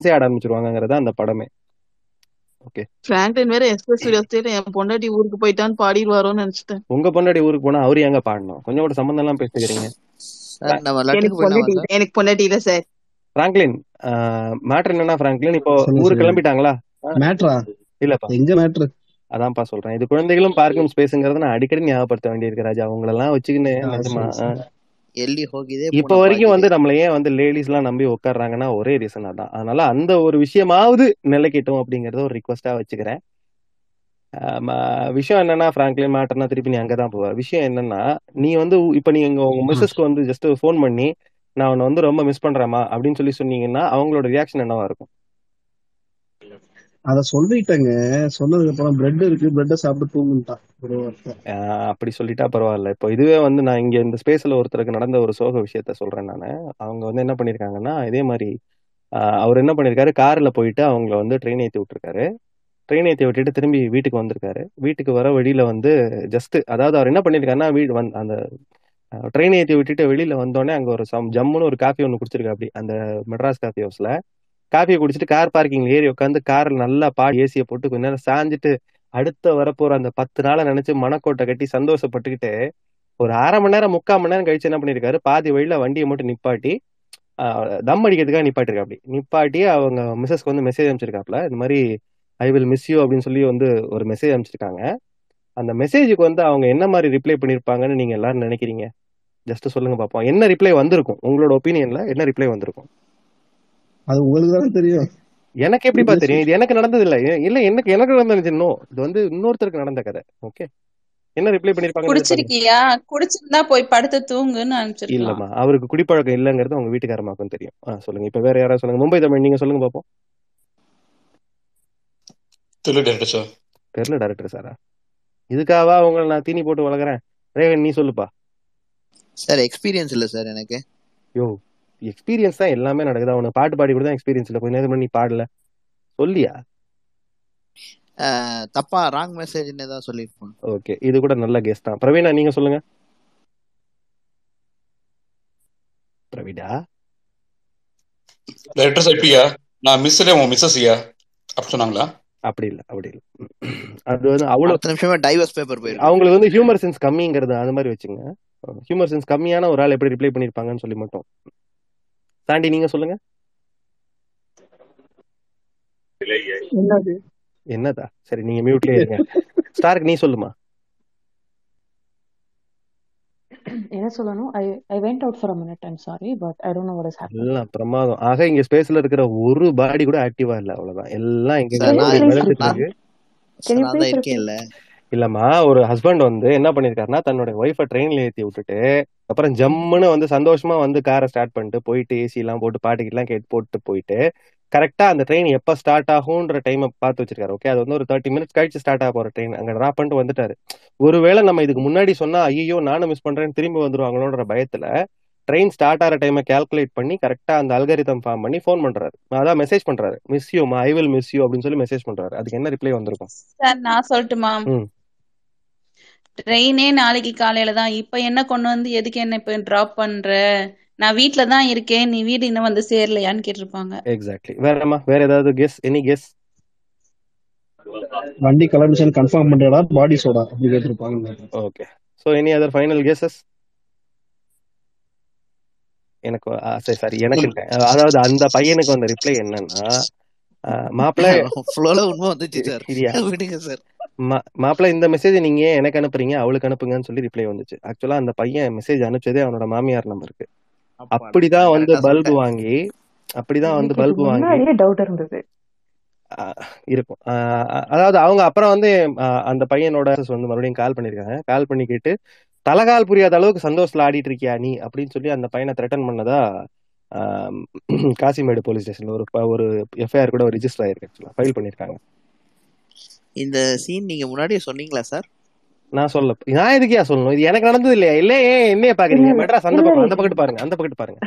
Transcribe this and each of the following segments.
ஆட ஆரம்பிச்சிருவாங்கங்கிறது அந்த படமே. ஓகே பிராங்க்லின் வேற எக்ஸ்பிரஸ் ஸ்டேட் என் பொண்டாட்டி ஊருக்கு போயிட்டான்னு பாடிடுவாரோன்னு நினைச்சிட்டேன். உங்க பொண்டாடி ஊருக்கு போனா அவரு எங்க பாடணும்? கொஞ்சம் கூட சம்பந்தம் எல்லாம் பேசுகிறீங்க சார் நம்ம எனக்கு பொண்டாட்டி பொண்டாட்டி இல்ல சார். பிராங்க்லின் மேட்ரு என்னன்னா பிராங்க்லின் இப்போ ஊருக்கு கிளம்பிட்டாங்களா? மேட்ரா இல்லப்பா. எங்க மேட்ரு அதான்ப்பா சொல்றேன். இது குழந்தைகளும் பார்க்கும் ஸ்பேஸ்ங்கிறத நான் அடிக்கடி ஞாபகப்படுத்த வேண்டியிருக்கு ராஜா. அவங்களெல்லாம் வச்சுக்கின்னு எள்ளி ஹோகிதே இப்ப வரைக்கும் வந்து நம்மள ஏன் வந்து லேடிஸ் எல்லாம் நம்பி உட்கார்றாங்கன்னா ஒரே ரீசன் அதான். அதனால அந்த ஒரு விஷயமாவது நிலைக்கட்டும் அப்படிங்கறத ஒரு ரிக்வஸ்டா வச்சுக்கிறேன். விஷயம் என்னன்னா பிராங்க்லின் மேட்டர்னா திருப்பி நீ அங்கதான் போவ. விஷயம் என்னன்னா நீ வந்து இப்ப நீ உங்க உங்க. மிஸ்ஸஸ்க்கு வந்து ஜஸ்ட் ஃபோன் பண்ணி நான் உன்னை வந்து ரொம்ப மிஸ் பண்றேமா அப்படின்னு சொல்லி சொன்னீங்கன்னா அவங்களோட ரியாக்ஷன் என்னவா இருக்கும்? அத சொல்லிட்டேங்க. சொன்னதுக்கு அப்புறம் பிரெட் இருக்கு. பிரெட்டை சாப்பிட்டு தூங்குட்டான் ஒரு அப்படி சொல்லிட்டா பரவாயில்ல. இப்போ இதுவே வந்து நான் இங்க இந்த ஸ்பேஸ்ல ஒருத்தருக்கு நடந்த ஒரு சோக விஷயத்த சொல்றேன் நானு. அவங்க வந்து என்ன பண்ணிருக்காங்கன்னா இதே மாதிரி அவர் என்ன பண்ணிருக்காரு? கார்ல போயிட்டு அவங்கள வந்து ட்ரெயின் ஏத்தி விட்டுருக்காரு. ட்ரெயின் ஏத்தி விட்டுட்டு திரும்பி வீட்டுக்கு வந்திருக்காரு. வீட்டுக்கு வர வழியில வந்து ஜஸ்ட் அதாவது அவர் என்ன பண்ணிருக்காருன்னா வீடு வந் அந்த ட்ரெயின் ஏத்தி விட்டுட்டு வெளியில வந்தோடனே அங்க ஒரு சம் ஜம்முன்னு ஒரு காஃபி ஒன்று குடிச்சிருக்கா அப்படி அந்த மெட்ராஸ் காஃபி ஹவுஸ்ல காஃபியை குடிச்சிட்டு கார் பார்க்கிங்ல ஏறி உட்காந்து காரில் நல்லா பாடி ஏசியை போட்டு கொஞ்ச நேரம் சாஞ்சிட்டு அடுத்த வரப்போற அந்த பத்து நாளை நினைச்சு மனக்கோட்டை கட்டி சந்தோஷப்பட்டுக்கிட்டு ஒரு அரை மணி நேரம் முக்கால் மணி நேரம் கழிச்சு என்ன பண்ணிருக்காரு? பாதி வழியில வண்டியை மட்டும் நிப்பாட்டி தம் அடிக்கிறதுக்காக நிப்பாட்டிருக்கா அப்படி. நிப்பாட்டி அவங்க மிஸ்ஸஸ்க்கு வந்து மெசேஜ் அனுப்பிச்சிருக்காப்ல இந்த மாதிரி ஐ வில் மிஸ் யூ அப்படின்னு சொல்லி வந்து ஒரு மெசேஜ் அனுப்பிச்சிருக்காங்க. அந்த மெசேஜுக்கு வந்து அவங்க என்ன மாதிரி ரிப்ளை பண்ணிருப்பாங்கன்னு நீங்க எல்லாரும் நினைக்கிறீங்க? ஜஸ்ட் சொல்லுங்க பாப்போம். என்ன ரிப்ளை வந்திருக்கும்? உங்களோட ஒப்பீனியன்ல என்ன ரிப்ளை வந்திருக்கும்? அது உங்களுக்கு தானே தெரியும். எனக்கு எப்படிப்பா தெரியும்? இது எனக்கு நடந்தது இல்ல இல்ல எனக்கு எனக்கு நடந்துச்சு நோ இது வந்து இன்னொருத்தருக்கு நடந்த கதை. ஓகே? என்ன ரிப்ளை பண்ணிருப்பாங்க குடிச்சிருக்கியா? குடிச்சிருந்தா போய் படுத்து தூங்குன்னு அனுப்பிச்சிருக்கலாம். இல்லம்மா அவருக்கு குடிப்பழக்கம் இல்லங்கிறது உங்க வீட்டுக்காரமாக்கும் தெரியும். ஆ, சொல்லுங்க. இப்ப வேற யாராவது சொல்லுங்க. மும்பை தமிழ் நீங்க சொல்லுங்க பாப்போம். தெரியல டேரக்டர் சார் தெரியல டைரக்டர் சாரா இதுக்காவா உங்களை நான் தீனி போட்டு வளர்க்குறேன்? ரேவன் நீ சொல்லுப்பா. சார் எக்ஸ்பீரியன்ஸ் இல்ல சார் எனக்கு. யோ எக்ஸ்பீரியன்ஸ் தான் எல்லாமே நடக்குது. அவனுக்கு பாட்டு பாடி கூட தான் எக்ஸ்பீரியன்ஸ் இல்லை. கொஞ்ச நேரம் நீ பாடல. சொல்லியா? தப்பா ராங் மெசேஜ்னு ஏதாவது சொல்லியிருப்பான் ஓகே. இது கூட நல்ல கெஸ்ட் தான். பிரவீனா நீங்க சொல்லுங்க. பிரவீடா சார் இப்பயா நான் மிஸ்ஸில் உன் மிஸ்ஸஸ்யா அப்படி சொன்னாங்களா? அப்படி இல்ல அப்படி இல்ல. அது வந்து அவ்வளவு நிமிஷமே டைவர்ஸ் பேப்பர் போயிருக்கு. அவங்களுக்கு வந்து ஹியூமர் சென்ஸ் கம்மிங்கிறது அந்த மாதிரி வச்சுங்க ஹியூமர் சென்ஸ் கம்மியான ஒரு ஆள் எப்படி ரிப்ளை பண்ணிருப்பாங்கன்னு சொல்லி மட்டும். சாண்டி நீங்க சொல்லுங்க. என்னது? சரி நீங்க மியூட்லயே இருங்க. ஸ்டார்க் நீ சொல்லுமா? என்ன சொல்லணும்? I I went out for a minute I'm sorry but I don't know what is happening எல்லாம் பிரமாதம். ஆக இங்க ஸ்பேஸ்ல இருக்கிற ஒரு பாடி கூட ஆக்டிவா இல்ல அவ்வளவுதான். எல்லாம் எங்க சார் நான் Can இல்லம்மா ஒரு ஹஸ்பண்ட் வந்து என்ன பண்ணிருக்காருன்னா தன்னோட ஒய்ஃபை ட்ரெயின்ல ஏத்தி விட்டுட்டு அப்புறம் ஜம்முன்னு வந்து சந்தோஷமா வந்து காரை ஸ்டார்ட் பண்ணிட்டு போயிட்டு ஏசி எல்லாம் போட்டு பாட்டு எல்லாம் கேட்டு போட்டு போயிட்டு கரெக்டா அந்த ட்ரெயின் எப்ப ஸ்டார்ட் ஆகும்ன்ற டைமை பார்த்து வச்சிருக்காரு ஓகே அது வந்து ஒரு தேர்ட்டி மினிட்ஸ் கழிச்சு ஸ்டார்ட் ஆக போற ட்ரெயின் அங்க டிராப் பண்ணிட்டு வந்துட்டாரு. ஒருவேளை நம்ம இதுக்கு முன்னாடி சொன்னா ஐயோ நானும் மிஸ் பண்றேன்னு திரும்பி வந்துருவாங்களோன்ற பயத்துல ட்ரெயின் ஸ்டார்ட் ஆகிற டைமை கால்குலேட் பண்ணி கரெக்டா அந்த அல்காரிதம் ஃபார்ம் பண்ணி ஃபோன் பண்றாரு. அதான் மெசேஜ் பண்றாரு. Miss you I will miss you அப்படின்னு சொல்லி மெசேஜ் பண்றாரு. அதுக்கு என்ன ரிப்ளை வந்திருக்கும்? சார் நான் சொல்லட்டுமா? ட்ரெயினே நாளைக்கு காலையில தான். இப்ப என்ன கொண்டு வந்து எதுக்கு என்ன இப்ப டிராப் பண்ற? நான் வீட்ல தான் இருக்கேன். நீ வீடு இன்னும் வந்து சேரலையான்னு கேட்டிருப்பாங்க. எக்ஸாக்ட்லி வேறம்மா வேற ஏதாவது கெஸ் எனி கெஸ் வண்டி கிளம்பிச்சுன்னு கன்ஃபார்ம் பண்றடா பாடி சோடா அப்படி கேட்டிருப்பாங்க. Okay so any other final guesses எனக்கு சரி சாரி எனக்கு இல்ல. அதாவது அந்த பையனுக்கு வந்த ரிப்ளை என்னன்னா மாப்பிள்ள ஃப்ளோல உண்மை வந்துச்சு சார் விடுங்க சார் மாப்பிள்ள இந்த மெசேஜ் நீங்க எனக்கு அனுப்புறீங்க? அவளுக்கு அனுப்புங்கன்னு சொல்லி ரிப்ளை வந்துச்சு. ஆக்சுவலா அந்த பையன் மெசேஜ் அனுப்பிச்சதே அவனோட மாமியார் நம்பருக்கு அப்பாடா அப்படிதான் வந்து பல்பு வாங்கி அப்படிதான் வந்து பல்பு வாங்கி டவுட் இருந்தது. இருக்கும். அதாவது அவங்க அப்புறம் வந்து அந்த பையனோட வந்து மறுபடியும் கால் பண்ணிருக்காங்க. கால் பண்ணி கேட்டு தலகால் புரியாத அளவுக்கு சந்தோஷத்துல ஆடிட்டு இருக்கியா நீ? அப்படின்னு சொல்லி அந்த பையனை த்ரெட்டன் பண்ணதா ஆஹ் காசிமேடு போலீஸ் ஸ்டேஷன்ல ஒரு ஒரு எஃப்ஐஆர் கூட ரிஜிஸ்டர் ஆயிருக்கு ஆக்சுவலா ஃபைல் பண்ணிருக்காங்க. இந்த சீன் நீங்க முன்னாடியே சொன்னீங்களா சார் நான் சொல்ல நான் எதுக்கியா சொல்லணும்? இது எனக்கு நடந்தது இல்லையா இல்ல ஏன் என்னைய பாக்குறீங்க மெட்ராஸ் அந்த பக்கம் அந்த பக்கத்து பாருங்க அந்த பக்கத்து பாருங்க.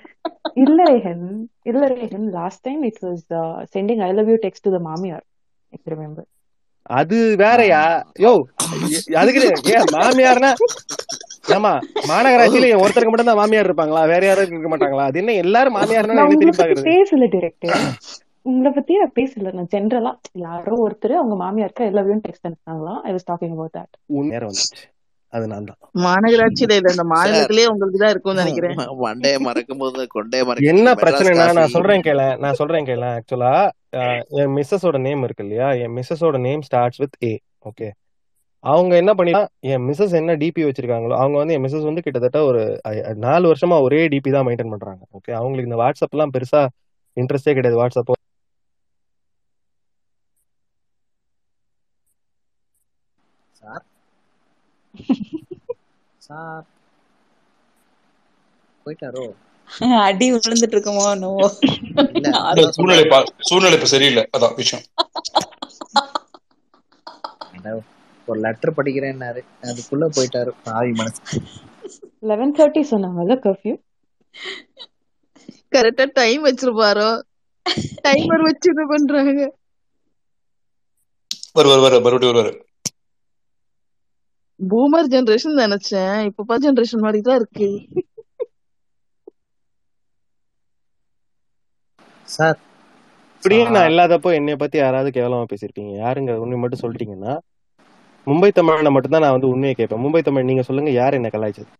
இல்ல ரேஹன் இல்ல Rehan last time it was sending I love you text to the mamiyar. If remember அது வேறயா? யோ அதுக்கு ஏன் மாமியார்னா ஏமா மாநகராட்சியில ஒருத்தருக்கு மட்டும் தான் மாமியார் இருப்பாங்களா? வேற யாரும் இருக்க மாட்டாங்களா? அது என்ன எல்லாரும் என்ன திரும்பி பாக்குறது? பேசல டிரெக்டர் உங்களை பத்தி நான் பேசல. நான் ஜென்ரலா யாரோ ஒருத்தர் அவங்க மாமியாருக்கு you text அனுப்பினாங்களாம். I was talking about that நேரம் வந்துச்சு அது நான் தான். மாநகராட்சியில இல்ல இந்த சார் மாநிலத்திலேயே உங்களுக்கு தான் இருக்கும்னு நினைக்கிறேன். மண்டைய மறக்கும் போது கொண்டைய என்ன மறக்கும் மெட்ராஸ் பிரச்சனைனா நான் சொல்றேன் கேள. நான் சொல்றேன் கேள. ஆக்சுவலா என் மிஸ்ஸஸோட நேம் இருக்கு இல்லையா? என் மிஸ்ஸஸோட name starts with A okay அவங்க என்ன பண்ணி என் மிஸ்ஸஸ் என்ன டிபி வச்சிருக்காங்களோ அவங்க வந்து என் மிஸ்ஸஸ் வந்து கிட்டத்தட்ட ஒரு நாலு வருஷமா ஒரே டிபி தான் மெயின்டைன் பண்றாங்க ஓகே அவங்களுக்கு இந்த வாட்ஸ்அப் எல்லாம் பெருசா இன்ட்ரெஸ்டே கிடையாது. WhatsApp sir sir போயிட்டாரோ? அடி விழுந்துட்டு இருக்குமோ என்னவோ சூழ்நிலை சூழ்நிலை இப்ப சரியில்லை அதான் விஷயம். ஒரு லெட்டர் படிக்கிறேன்னாரு. அதுக்குள்ள போயிட்டாரு. பாவி மனசு. லெவன் தேர்ட்டி சொன்னாங்கல்ல கர்ஃபியூ கரெக்டா டைம் வச்சிருப்பாரோ? டைமர் வச்சு இது பண்றாங்க. வரு வரு வரு மறுபடியும் வருவாரு. பூமர் ஜெனரேஷன் நினைச்சேன். இப்ப ஜெனரேஷன் மாதிரி தான் இருக்கு. சார். இப்படியே நான் இல்லாதப்போ என்னைய பத்தி யாராவது கேவலமா பேசியிருப்பீங்க யாருங்க உண்மை மட்டும் சொல்லிட்டீங்கன்னா மும்பை தமிழ்ல மட்டும்தான் நான் வந்து உண்மையை கேட்பேன். மும்பை தமிழ் நீங்க சொல்லுங்க யார் என்ன கலாய்ச்சது?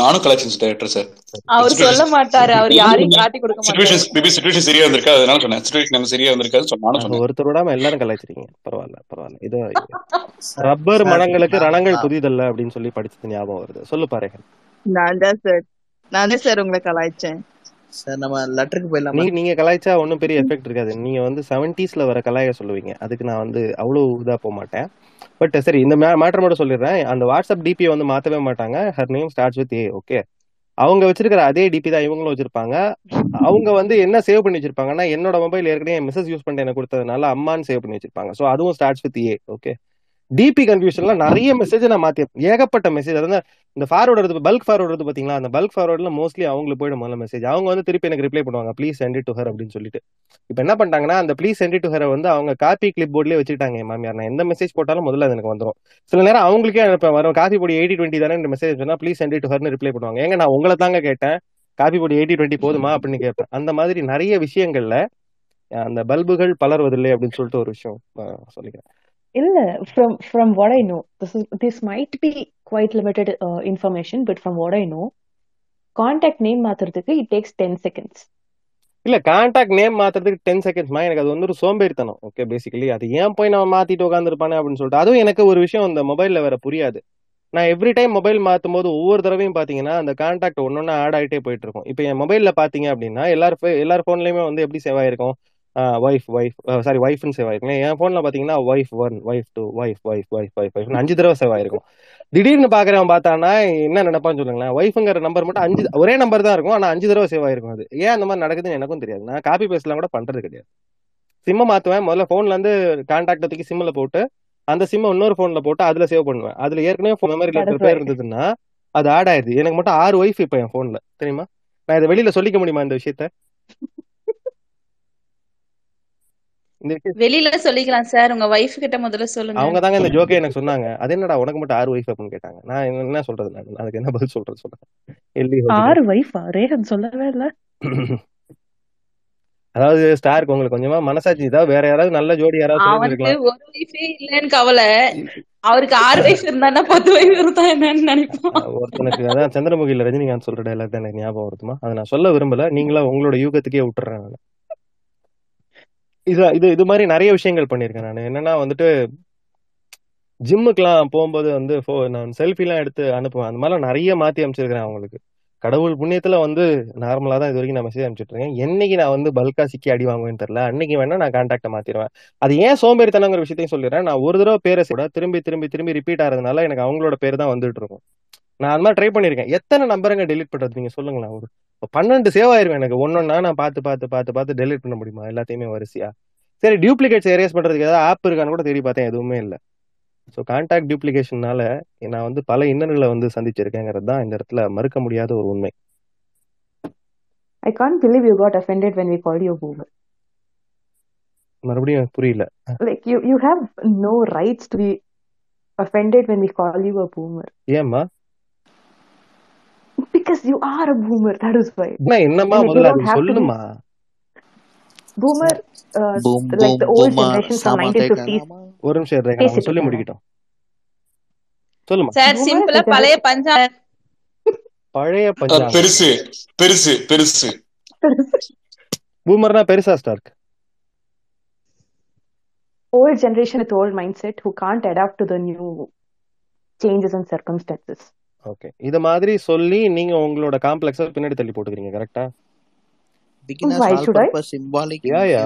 நானும் கலெக்ஷன்ஸ் டைரக்டர் சார் அவர் சொல்ல மாட்டாரு அவர் யாரையும் காட்டி கொடுக்க சுச்சுவேஷன் மாட்டாரு. மேபி சுச்சுவேஷன் சரியா இருந்திருக்கா அதனால சொன்னேன். சுச்சுவேஷன் நம்ம சரியா இருந்திருக்காது சொன்ன- நானும் ஆக, சொன்னேன். ஒருத்தர் விடாம எல்லாரும் கலாய்ச்சிருக்கீங்க. பரவாயில்ல பரவாயில்ல. இது ரப்பர் நான் ரணங்கள் புதிதல்ல அப்படின்னு சொல்லி படிச்சது ஞாபகம் வருது. சொல்லு பாருங்க நான் தான் சார் நான் சார் உங்களை கலாய்ச்சேன். சார் நம்ம லெட்டருக்கு போயிடலாமா? நீங்க நீங்க கலாய்ச்சா ஒன்றும் பெரிய எஃபெக்ட் இருக்காது. நீங்க வந்து செவன்டீஸ்ல வர கலாய சொல்லுவீங்க. அதுக்கு நான் வந்து அவ்வளவு இதா போக மாட்டேன். பட் சரி இந்த மேட்டர் மட்டும் சொல்லிடுறேன். அந்த வாட்ஸ்அப் டிபியை வந்து மாத்தவே மாட்டாங்க. Her name starts with A okay அவங்க வச்சிருக்கிற அதே டிபி தான் இவங்களும் வச்சிருப்பாங்க. அவங்க வந்து என்ன சேவ் பண்ணி வச்சிருப்பாங்கன்னா என்னோட மொபைல் ஏற்கனவே மெசேஜ் யூஸ் பண்ணிட்டு எனக்கு கொடுத்ததுனால அம்மான்னு சேவ் பண்ணி வச்சிருப்பாங்க. ஸோ அதுவும் starts with A okay DP கன்ஃபியூஷன்ல நிறைய மெசேஜ் நான் மாத்தி ஏகப்பட்ட மெசேஜ் அதாவது இந்த ஃபார்வர்டு பல்க் ஃபார்வர்டு பாத்தீங்களா? அந்த பல்க் ஃபார்வர்ட்ல மோஸ்ட்லி அவங்களுக்கு போயிடும் முதல்ல மெசேஜ் அவங்க வந்து திருப்பி எனக்கு ரிப்ளை பண்ணுவாங்க. ப்ளீஸ் சென்ட் டு ஹர் அப்படின்னு சொல்லிட்டு. இப்போ என்ன பண்ணிட்டாங்கன்னா அந்த ப்ளீஸ் சென்ட் டு ஹரை வந்து அவங்க காப்பி கிளிப் போர்ட்லயே வச்சுட்டாங்க மேம் மாமியார். நான் எந்த மெசேஜ் போட்டாலும் முதல்ல அது எனக்கு வந்துடும் சில நேரம் அவங்களுக்கே அனுப்ப வரும். காப்பி பொடி எயிட்டி டுவெண்ட்டி தானே இந்த மெசேஜ் சொன்னா ப்ளீஸ் சென்ட் டு ஹர்னு ரிப்ளை பண்ணுவாங்க. ஏங்க நான் உங்களை தாங்க கேட்டேன். காப்பி பொடி எயிட்டி டுவெண்ட்டி போதுமா அப்படின்னு கேட்பேன். அந்த மாதிரி நிறைய விஷயங்கள்ல அந்த பல்புகள் பலர்வதில்லை அப்படின்னு சொல்லிட்டு ஒரு விஷயம் சொல்லிக்கிறேன். இல்ல from from what I know this is this might be quite limited uh, information but from what I know contact name மாத்துறதுக்கு இட் டேக்ஸ் டென் செகண்ட்ஸ் இல்ல கான்டாக்ட் நேம் மாத்துறதுக்கு டென் செகண்ட்ஸ்மா எனக்கு அது வந்து ஒரு சோம்பேறித்தனம். ஓகே பேசிக்கலி அது ஏன் போய் நான் மாத்திட்டு உட்காந்துருப்பானே அப்படின்னு சொல்லிட்டு. அதுவும் எனக்கு ஒரு விஷயம் இந்த மொபைல்ல வேற புரியாது. நான் எவ்ரி டைம் மொபைல் மாத்தும் போது ஒவ்வொரு தடவையும் பாத்தீங்கன்னா அந்த கான்டாக்ட் ஒன்னொன்னு ஆட் ஆகிட்டே போயிட்டு இருக்கும். இப்போ என் மொபைல்ல பாத்தீங்க அப்படின்னா எல்லார் எல்லார் போன்லயுமே வந்து எப்படி சேவ் ஆயிருக்கும்? ஒய்ஃப் ஒய்ஃப் சாரி ஒய்ஃப்னு சேவ் ஆயிருக்கும் என் போன்ல பாத்தீங்கன்னா wife one wife two wife wife wife wife wife அஞ்சு தடவை சேவ் ஆயிருக்கும். திடீர்னு பாக்குறவன் பார்த்தானா என்ன நினைப்பான்னு சொல்லுங்களேன். ஒய்ஃப்ங்கிற நம்பர் மட்டும் அஞ்சு ஒரே நம்பர் தான் இருக்கும் ஆனா அஞ்சு தடவை சேவ் ஆயிருக்கும் அது. ஏன் அந்த மாதிரி நடக்குதுன்னு எனக்கும் தெரியாது. நான் காப்பி பேஸ்ட்லாம் கூட பண்றது கிடையாது. சிம்ம மாத்துவேன். முதல்ல போன்ல இருந்து கான்டாக்ட் தூக்கி சிம்ல போட்டு அந்த சிம்ம இன்னொரு போன்ல போட்டு அதுல சேவ் பண்ணுவேன். அதுல ஏற்கனவே that is இருக்கிற பேர் இருந்ததுன்னா அது ஆட் ஆயிருது எனக்கு மட்டும் ஆறு ஒய்ஃப் இப்ப என் போன்ல தெரியுமா? நான் இதை வெளியில சொல்லிக்க முடியுமா இந்த விஷயத்த இந்த விஷயம் வெளியில சொல்லிக்கலாம் சார். உங்க வைஃப் கிட்ட முதல்ல சொல்லுங்க. அவங்க தாங்க இந்த ஜோக்கே எனக்கு சொன்னாங்க. அது என்னடா உனக்கு மட்டும் ஆறு ஒய்ஃப் அப்படின்னு கேட்டாங்க. நான் என்ன என்ன சொல்றது நான்? அதுக்கு என்ன பதில் சொல்றது சொல்றேன். ஆறு வைஃபா ரேஹன் சொல்லவே இல்ல. அதாவது ஸ்டாருக்கு உங்களுக்கு கொஞ்சமா மனசாட்சி இதாவது வேற யாராவது நல்ல ஜோடி யாராவது ஒரு வைஃபே இல்லைன்னு கவலை. அவருக்கு ஆறு வைஃப் இருந்தா பத்து வைஃப் இருந்தா என்னன்னு நினைப்பான் ஒருத்தனுக்கு அதான் சந்திரமுகில ரஜினிகாந்த் சொல்ற டைலாக் தான் எனக்கு ஞாபகம் வருதுமா? அதை நான் சொல்ல விரும்பல. நீங்களா உங்களோட யூகத்துக்கே விட்டுறேன் நான். இது இது இது மாதிரி நிறைய விஷயங்கள் பண்ணியிருக்கேன் நான். என்னன்னா வந்துட்டு ஜிம்முக்கெல்லாம் போகும்போது வந்து ஃபோ நான் செல்ஃபிலாம் எடுத்து அனுப்புவேன். அந்த மாதிரிலாம் நிறைய மாற்றி அனுப்பிச்சிருக்கிறேன் அவங்களுக்கு. கடவுள் புண்ணியத்துல வந்து நார்மலா தான் இது வரைக்கும் நான் மெசேஜ் அனுப்பிச்சிட்ருக்கேன் என்னைக்கு நான் வந்து பல்கா சிக்கி அடி வாங்குவேன்னு தெரியல. அன்னைக்கு வேணா நான் கான்டாக்ட மாற்றிடுவேன் அது ஏன் சோம்பேறித்தனங்கிற விஷயத்தையும் சொல்லிடுறேன். நான் ஒரு தடவை பேரை கூட திரும்பி திரும்பி திரும்பி ரிப்பீட் ஆகிறதுனால எனக்கு அவங்களோட பேர் தான் வந்துட்டு இருக்கும் நான் அந்த மாதிரி ட்ரை பண்ணியிருக்கேன். எத்தனை நம்பருங்க டெலிட் பண்றது? நீங்க சொல்லுங்களேன் ஒரு பன்னெண்டு சேவ் ஆயிருக்கும் எனக்கு. ஒன்னொன்னா நான் பார்த்து பார்த்து பார்த்து பார்த்து டெலிட் பண்ண முடியுமா? எல்லாத்தையுமே வரிசையா. சரி டியூப்ளிகேட்ஸ் எரேஸ் பண்றதுக்கு ஏதாவது ஆப் இருக்கான்னு கூட தேடி பார்த்தேன். எதுவுமே இல்லை. ஸோ கான்டாக்ட் டியூப்ளிகேஷன்னால நான் வந்து பல இன்னல்களை வந்து சந்திச்சிருக்கேங்கிறது தான் இந்த இடத்துல மறுக்க முடியாத ஒரு உண்மை. I can't believe you got offended when we called you a boomer. மறுபடியும் புரியல. Like you, you have no rights to be offended when we call you a boomer. ஏம்மா? Because you are a boomer. That is why. என்ன என்னம்மா And like you முதல்ல don't அது have to be சொல்லுமா boomer uh, boom like the boom old boomer generation from Sama 1950s கேட்கலாமா ஒரு நிமிஷம் அவங்க பேசிட்டு சொல்லி முடிக்கட்டும் சொல்லுமா சார் சிம்பிளா பழைய பஞ்சா பழைய பஞ்சாங்கம் பெருசு பெருசு பெருசு பூமர்னா பெருசா Stark old generation with old mindset who can't adapt to the new changes and circumstances okay இது மாதிரி சொல்லி நீங்க உங்களோட காம்ப்ளெக்ஸ பின்னாடி தள்ளி போட்டுக்கிறீங்க கரெக்டா beginners all purpose symbolic yeah yeah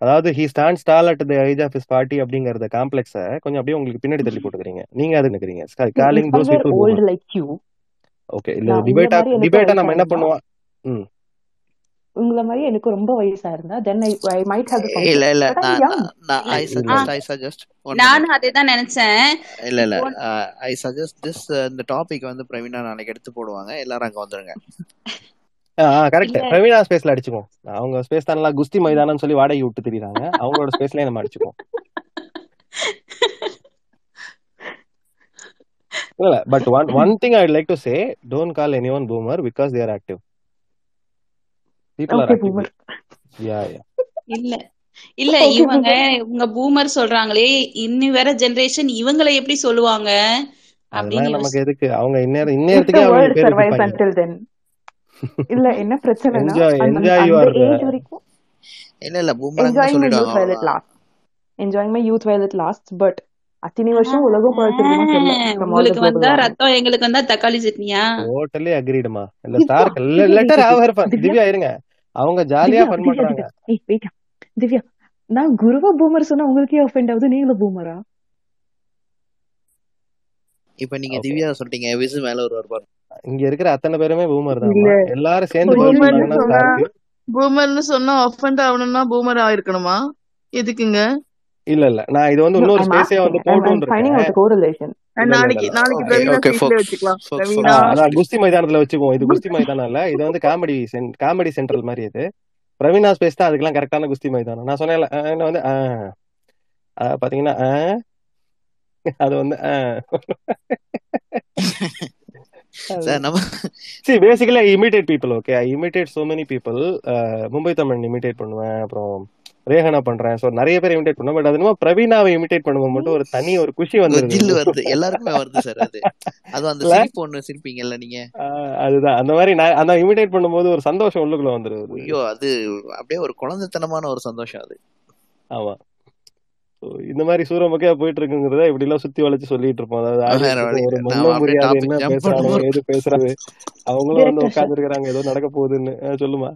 அதாவது he stand stall at the age of his party அப்படிங்கறத காம்ப்ளெக்ஸ கொஞ்சம் அப்படியே உங்களுக்கு பின்னாடி தள்ளி போட்டுக்கிறீங்க. நீங்க அது நினைக்கிறீங்க calling those people boomer like you. Okay இல்ல டிபேட்டா டிபேட்டா நம்ம என்ன பண்ணுவோம்? ம். உங்களை மாதிரி எனக்கு ரொம்ப then I, I might have the இல்ல இல்ல. நான் ஐ சஜஸ்ட் ஐ சஜஸ்ட் நானும் அதேதான் நினைச்சேன். இல்ல இல்ல. ஐ சஜஸ்ட் திஸ் இந்த டாபிக் வந்து பிரவீனா நாளைக்கு எடுத்து போடுவாங்க. எல்லாரும் அங்க வந்துருங்க. கரெக்ட் பிரவீனா ஸ்பேஸ்ல அடிச்சுக்குவோம். அவங்க ஸ்பேஸ் தான் குஸ்தி மைதானம்னு சொல்லி வாடகை விட்டு திரியுறாங்க. அவங்களோட ஸ்பேஸ்லயே நம்ம அடிச்சுக்குவோம். இல்ல but one one thing I like to say don't call any one boomer because there are active yeah இல்ல இல்ல okay இவங்க boomer. உங்க பூமர் சொல்றாங்களே இன்னி வேற ஜெனரேஷன் இவங்களை எப்படி சொல்லுவாங்க? நமக்கு எதுக்கு? அவங்க இந்நேரம் இந்நேரத்துக்கே அவங்க பேர் then. இல்ல என்ன பிரச்சனைனா என்ஜாய் யுவர் ஏஜ் வரைக்கும். இல்ல இல்ல பூமரங்க சொல்லிடுவாங்க. enjoying my youth while it lasts but அத்தனை வருஷம் உலகம் உங்களுக்கு வந்தா ரத்தம் எங்களுக்கு வந்தா தக்காளி சட்னியா? டோட்டலி அக்ரீடுமா இல்ல திவ்யா லெட்டர் திவ்யா திவ்யா இருங்க. அவங்க ஜாலியா ஃபன் திவ்யா பண்றாங்க திவ்யா. ஏய் வெயிட். திவ்யா நான் குருவா பூமர் சொன்னா உங்களுக்கே ஆஃபெண்ட் ஆகுது. நீங்களும் பூமரா? இப்ப நீங்க திவ்யா சொல்லிட்டீங்க. விசு மேல ஒரு வருவார் இங்க இருக்கிற அத்தனை பேருமே பூமர் தான்மா எல்லாரும் சேர்ந்து பூமர்னு சொன்னா ஸ்டார்க்கு பூமர்னு சொன்னா ஒஃபண்ட் ஆகணும்னா பூமர் ஆயிருக்கணுமா? எதுக்குங்க? இல்ல இல்ல. நான் இது வந்து இன்னொரு ஸ்பேஸே வந்து போட்டுன்னு இருக்கேன் ஓகே ஓகே குஸ்தி மைதானத்துல வச்சுக்குவோம். இது குஸ்தி மைதானம் இல்ல இது வந்து காமெடி காமெடி சென்ட்ரல் மாதிரி இது. பிரவீனா ஸ்பேஸ் தான் அதுக்கெல்லாம் கரெக்டான குஸ்தி மைதானம். நான் சொன்னேன்ல ஆ, என்ன வந்து பாத்தீங்கன்னா அது வந்து i imitate people okay? I imitate so many people. uh, Mumbai Tamil imitate பண்ணுவேன். அப்புறம் ரேஹனா பண்றேன். சோ நிறைய பேர் இமிடேட் பண்ணுவேன் பட் அது என்னமோ பிரவீனாவை இமிடேட் பண்ணும்போது மட்டும் ஒரு தனி ஒரு குஷி வந்துருது. ஜில்லு வருது. எல்லாருக்குமே வருது சார் அது. அதுவும் அந்த சிரிப்பு ஒண்ணு சிரிப்பீங்கல்ல நீங்க? அதுதான். அந்த மாதிரி நான் அந்த இமிடேட் பண்ணும்போது ஒரு சந்தோஷம் உள்ளுக்குள்ள வந்துருது. ஐயோ அது அப்படியே ஒரு குழந்தைத்தனமான ஒரு சந்தோஷம் அது. ஆமா. So, இந்த மாதிரி சூரமக்கையா போயிட்டு இருக்குங்கிறத இப்படி எல்லாம் சுத்தி வளைச்சு சொல்லிட்டு இருப்போம் அதாவது ஒரு மண்ண முடியாது டாபிக் என்ன ஜம்ப் பேசுறாங்க ஏது பேசுறாரு அவங்களும் வந்து உட்கார்ந்து இருக்கிறாங்க ஏதோ நடக்க போகுதுன்னு. சொல்லுமா.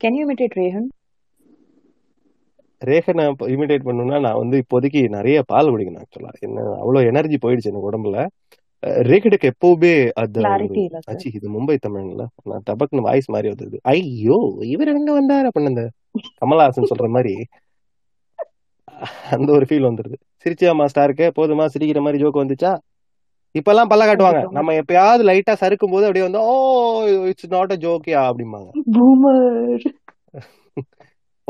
Can you imitate rehan? ரேகனை இமிடேட் பண்ணணும்னா நான் வந்து இப்போதைக்கு நிறைய பால் குடிக்கணும் ஆக்சுவலா என்ன அவ்வளவு எனர்ஜி போயிடுச்சு எனக்கு உடம்புல. அஹ் ரேகனுக்கு எப்பவுமே sir. அச்சி இது மும்பை தமிழ்ல. நான் டபக்குன்னு வாய்ஸ் மாதிரி வந்தது. ஐயோ இவர் எங்க வந்தார் அப்படின்னு அந்த கமலஹாசன் சொல்ற மாதிரி. அந்த ஒரு ஃபீல் வந்துருது. சிரிச்சியாமா ஸ்டாருக்கு போதுமா சிரிக்கிற மாதிரி ஜோக் வந்துச்சா? இப்பெல்லாம் பல்ல காட்டுவாங்க. நம்ம எப்பயாவது லைட்டா சறுக்கும் போது அப்படியே வந்து ஓ இட்ஸ் நாட் அ ஜோக்கியா அப்படிம்பாங்க. Boomer.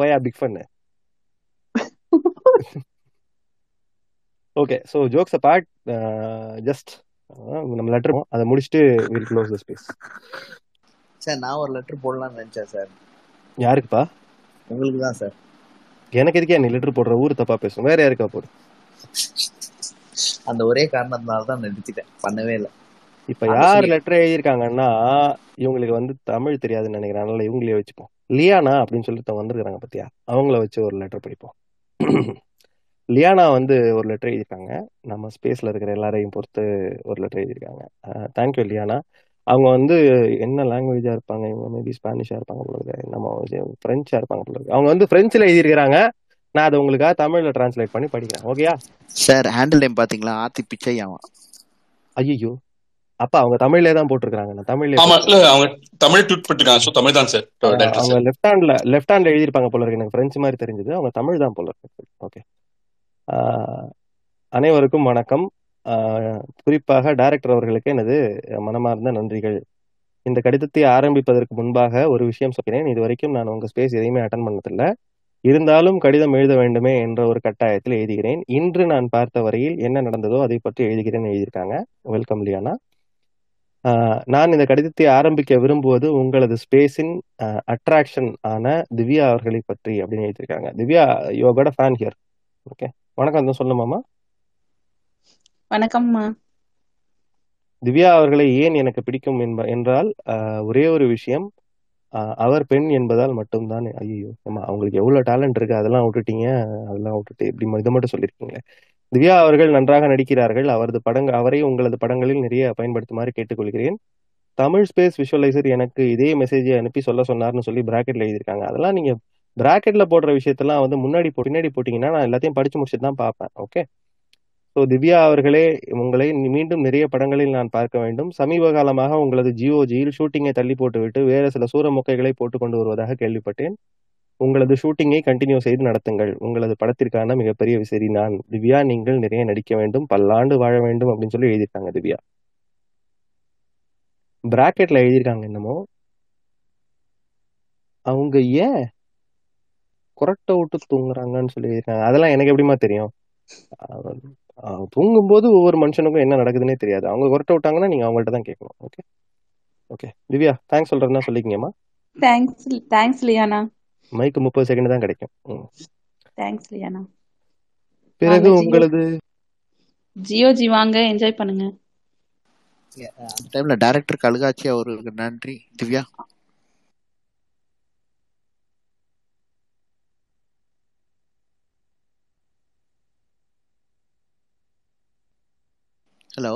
போயா big fun okay so jokes apart just நம்ம லெட்டர் அதை முடிச்சுட்டு will close the space sir நான் ஒரு லெட்டர் போடலாம்னு நினைச்சேன் சார். யாருக்குப்பா? உங்களுக்கு தான் சார். எனக்கு எதுக்கே நீ லெட்டர் போடுற? ஊர் தப்பா பேசும். வேற யாருக்கா போடு? அந்த ஒரே காரணத்தினால தான் நிறுத்திட்டேன். பண்ணவே இல்லை. இப்ப யார் லெட்டர் எழுதியிருக்காங்கன்னா இவங்களுக்கு வந்து தமிழ் தெரியாதுன்னு நினைக்கிறேன். அதனால இவங்களே வச்சுப்போம். லியானா அப்படின்னு சொல்லிட்டு வந்திருக்காங்க பத்தியா? அவங்கள வச்சு ஒரு லெட்டர் படிப்போம். லியானா வந்து ஒரு லெட்டர் எழுதியிருக்காங்க. நம்ம ஸ்பேஸ்ல இருக்கிற எல்லாரையும் பொறுத்து ஒரு லெட்டர் எழுதியிருக்காங்க. Thank you Liana. அவங்க வந்து என்ன லாங்குவேஜா இருப்பாங்க? இவங்க மேபி ஸ்பானிஷா இருப்பாங்க போல இருக்கு. நம்ம பிரெஞ்சா இருப்பாங்க போல இருக்கு. அவங்க வந்து பிரெஞ்சுல எழுதியிருக்கிறாங்க. நான் அதை உங்களுக்காக தமிழ்ல டிரான்ஸ்லேட் பண்ணி படிக்கிறேன். ஓகேயா சார் ஹேண்டில் நேம் பாத்தீங்களா ஆத்தி பிச்சையாவா ஐயோ அப்ப அவங்க தமிழ்லே தான் போட்டிருக்காங்க படிக்கிறேன் அவங்க தமிழ் ட்வீட் பண்ணிருக்காங்க. ஸோ தமிழ் தான் சார் அவங்க லெஃப்ட் ஹேண்ட்ல லெஃப்ட் ஹேண்ட்ல எழுதியிருப்பாங்க போல இருக்கு. எனக்கு பிரெஞ்சு மாதிரி தெரிஞ்சது. அவங்க தமிழ் தான் போல இருக்கு. ஓகே அனைவருக்கும் வணக்கம். குறிப்பாக டைரக்டர் அவர்களுக்கு எனது மனமார்ந்த நன்றிகள். இந்த கடிதத்தை ஆரம்பிப்பதற்கு முன்பாக ஒரு விஷயம் சொல்கிறேன். இது வரைக்கும் நான் உங்க ஸ்பேஸ் எதையுமே அட்டன் பண்ணதில்லை. இருந்தாலும் கடிதம் எழுத வேண்டுமே என்ற ஒரு கட்டாயத்தில் எழுதுகிறேன். இன்று நான் பார்த்த வரையில் என்ன நடந்ததோ அதை பற்றி எழுதுகிறேன் எழுதியிருக்காங்க. வெல்கம் லியானா நான் இந்த கடிதத்தை ஆரம்பிக்க விரும்புவது உங்களது ஸ்பேஸின் அட்ராக்ஷன் ஆன திவ்யா அவர்களை பற்றி அப்படின்னு எழுதியிருக்காங்க. Divya yo cut fan here okay வணக்கம் தான் சொல்லுமாமா வணக்கம்மா. திவ்யா அவர்களை ஏன் எனக்கு பிடிக்கும் என்ப என்றால் ஒரே ஒரு விஷயம் அவர் பெண் என்பதால் மட்டும்தான். ஐயோ ஆமா அவங்களுக்கு எவ்வளவு டேலண்ட் இருக்கு அதெல்லாம் விட்டுட்டீங்க அதெல்லாம் விட்டுட்டு இப்படி இதை மட்டும் சொல்லியிருக்கீங்களே. திவ்யா அவர்கள் நன்றாக நடிக்கிறார்கள். அவரது படங்க அவரை உங்களது படங்களில் நிறைய பயன்படுத்துமாறு கேட்டுக்கொள்கிறேன். தமிழ் ஸ்பேஸ் விஷுவலைசர் எனக்கு இதே மெசேஜை அனுப்பி சொல்ல சொன்னார்னு சொல்லி பிராக்கெட்ல எழுதியிருக்காங்க. அதெல்லாம் நீங்க பிராக்கெட்ல போடுற விஷயத்தெல்லாம் வந்து முன்னாடி போ பின்னாடி போட்டீங்கன்னா நான் எல்லாத்தையும் படிச்சு முடிச்சுட்டு தான் பார்ப்பேன். ஓகே ஸோ திவ்யா அவர்களே உங்களை மீண்டும் நிறைய படங்களில் நான் பார்க்க வேண்டும். சமீப காலமாக உங்களது ஜியோஜியில் ஷூட்டிங்கை தள்ளி போட்டுவிட்டு வேறு சில சூர மொக்கைகளை போட்டு கொண்டு வருவதாக கேள்விப்பட்டேன். உங்களது ஷூட்டிங்கை கண்டினியூ செய்து நடத்துங்கள். உங்களது படத்திற்கான மிகப்பெரிய விசிறி நான் திவ்யா. நீங்கள் நிறைய நடிக்க வேண்டும். பல்லாண்டு வாழ வேண்டும் அப்படின்னு சொல்லி எழுதியிருக்காங்க திவ்யா. பிராக்கெட்ல எழுதியிருக்காங்க என்னமோ அவங்க ஏன் குரட்டை விட்டு தூங்குறாங்கன்னு சொல்லி எழுதியிருக்காங்க. அதெல்லாம் எனக்கு எப்படிமா தெரியும்? தூங்கும்போது ஒவ்வொரு மனுஷனுக்கும் என்ன நடக்குதுன்னே தெரியாது. அவங்க குரட்டை விட்டாங்கன்னா நீங்க அவங்கள்ட்ட தான் கேட்கணும். ஓகே ஓகே திவ்யா தேங்க்ஸ் சொல்றதுன்னா சொல்லிக்கங்கம்மா. Thanks thanks Liana. மைக்கு முப்பது செகண்ட் தான் கிடைக்கும். தேங்க்ஸ் லியானா பிறகு உங்களது ஜியோ ஜி வாங்க என்ஜாய் பண்ணுங்க. அந்த டைம்ல டைரக்டர் கழுகாச்சி அவருக்கு நன்றி. திவ்யா? ஹலோ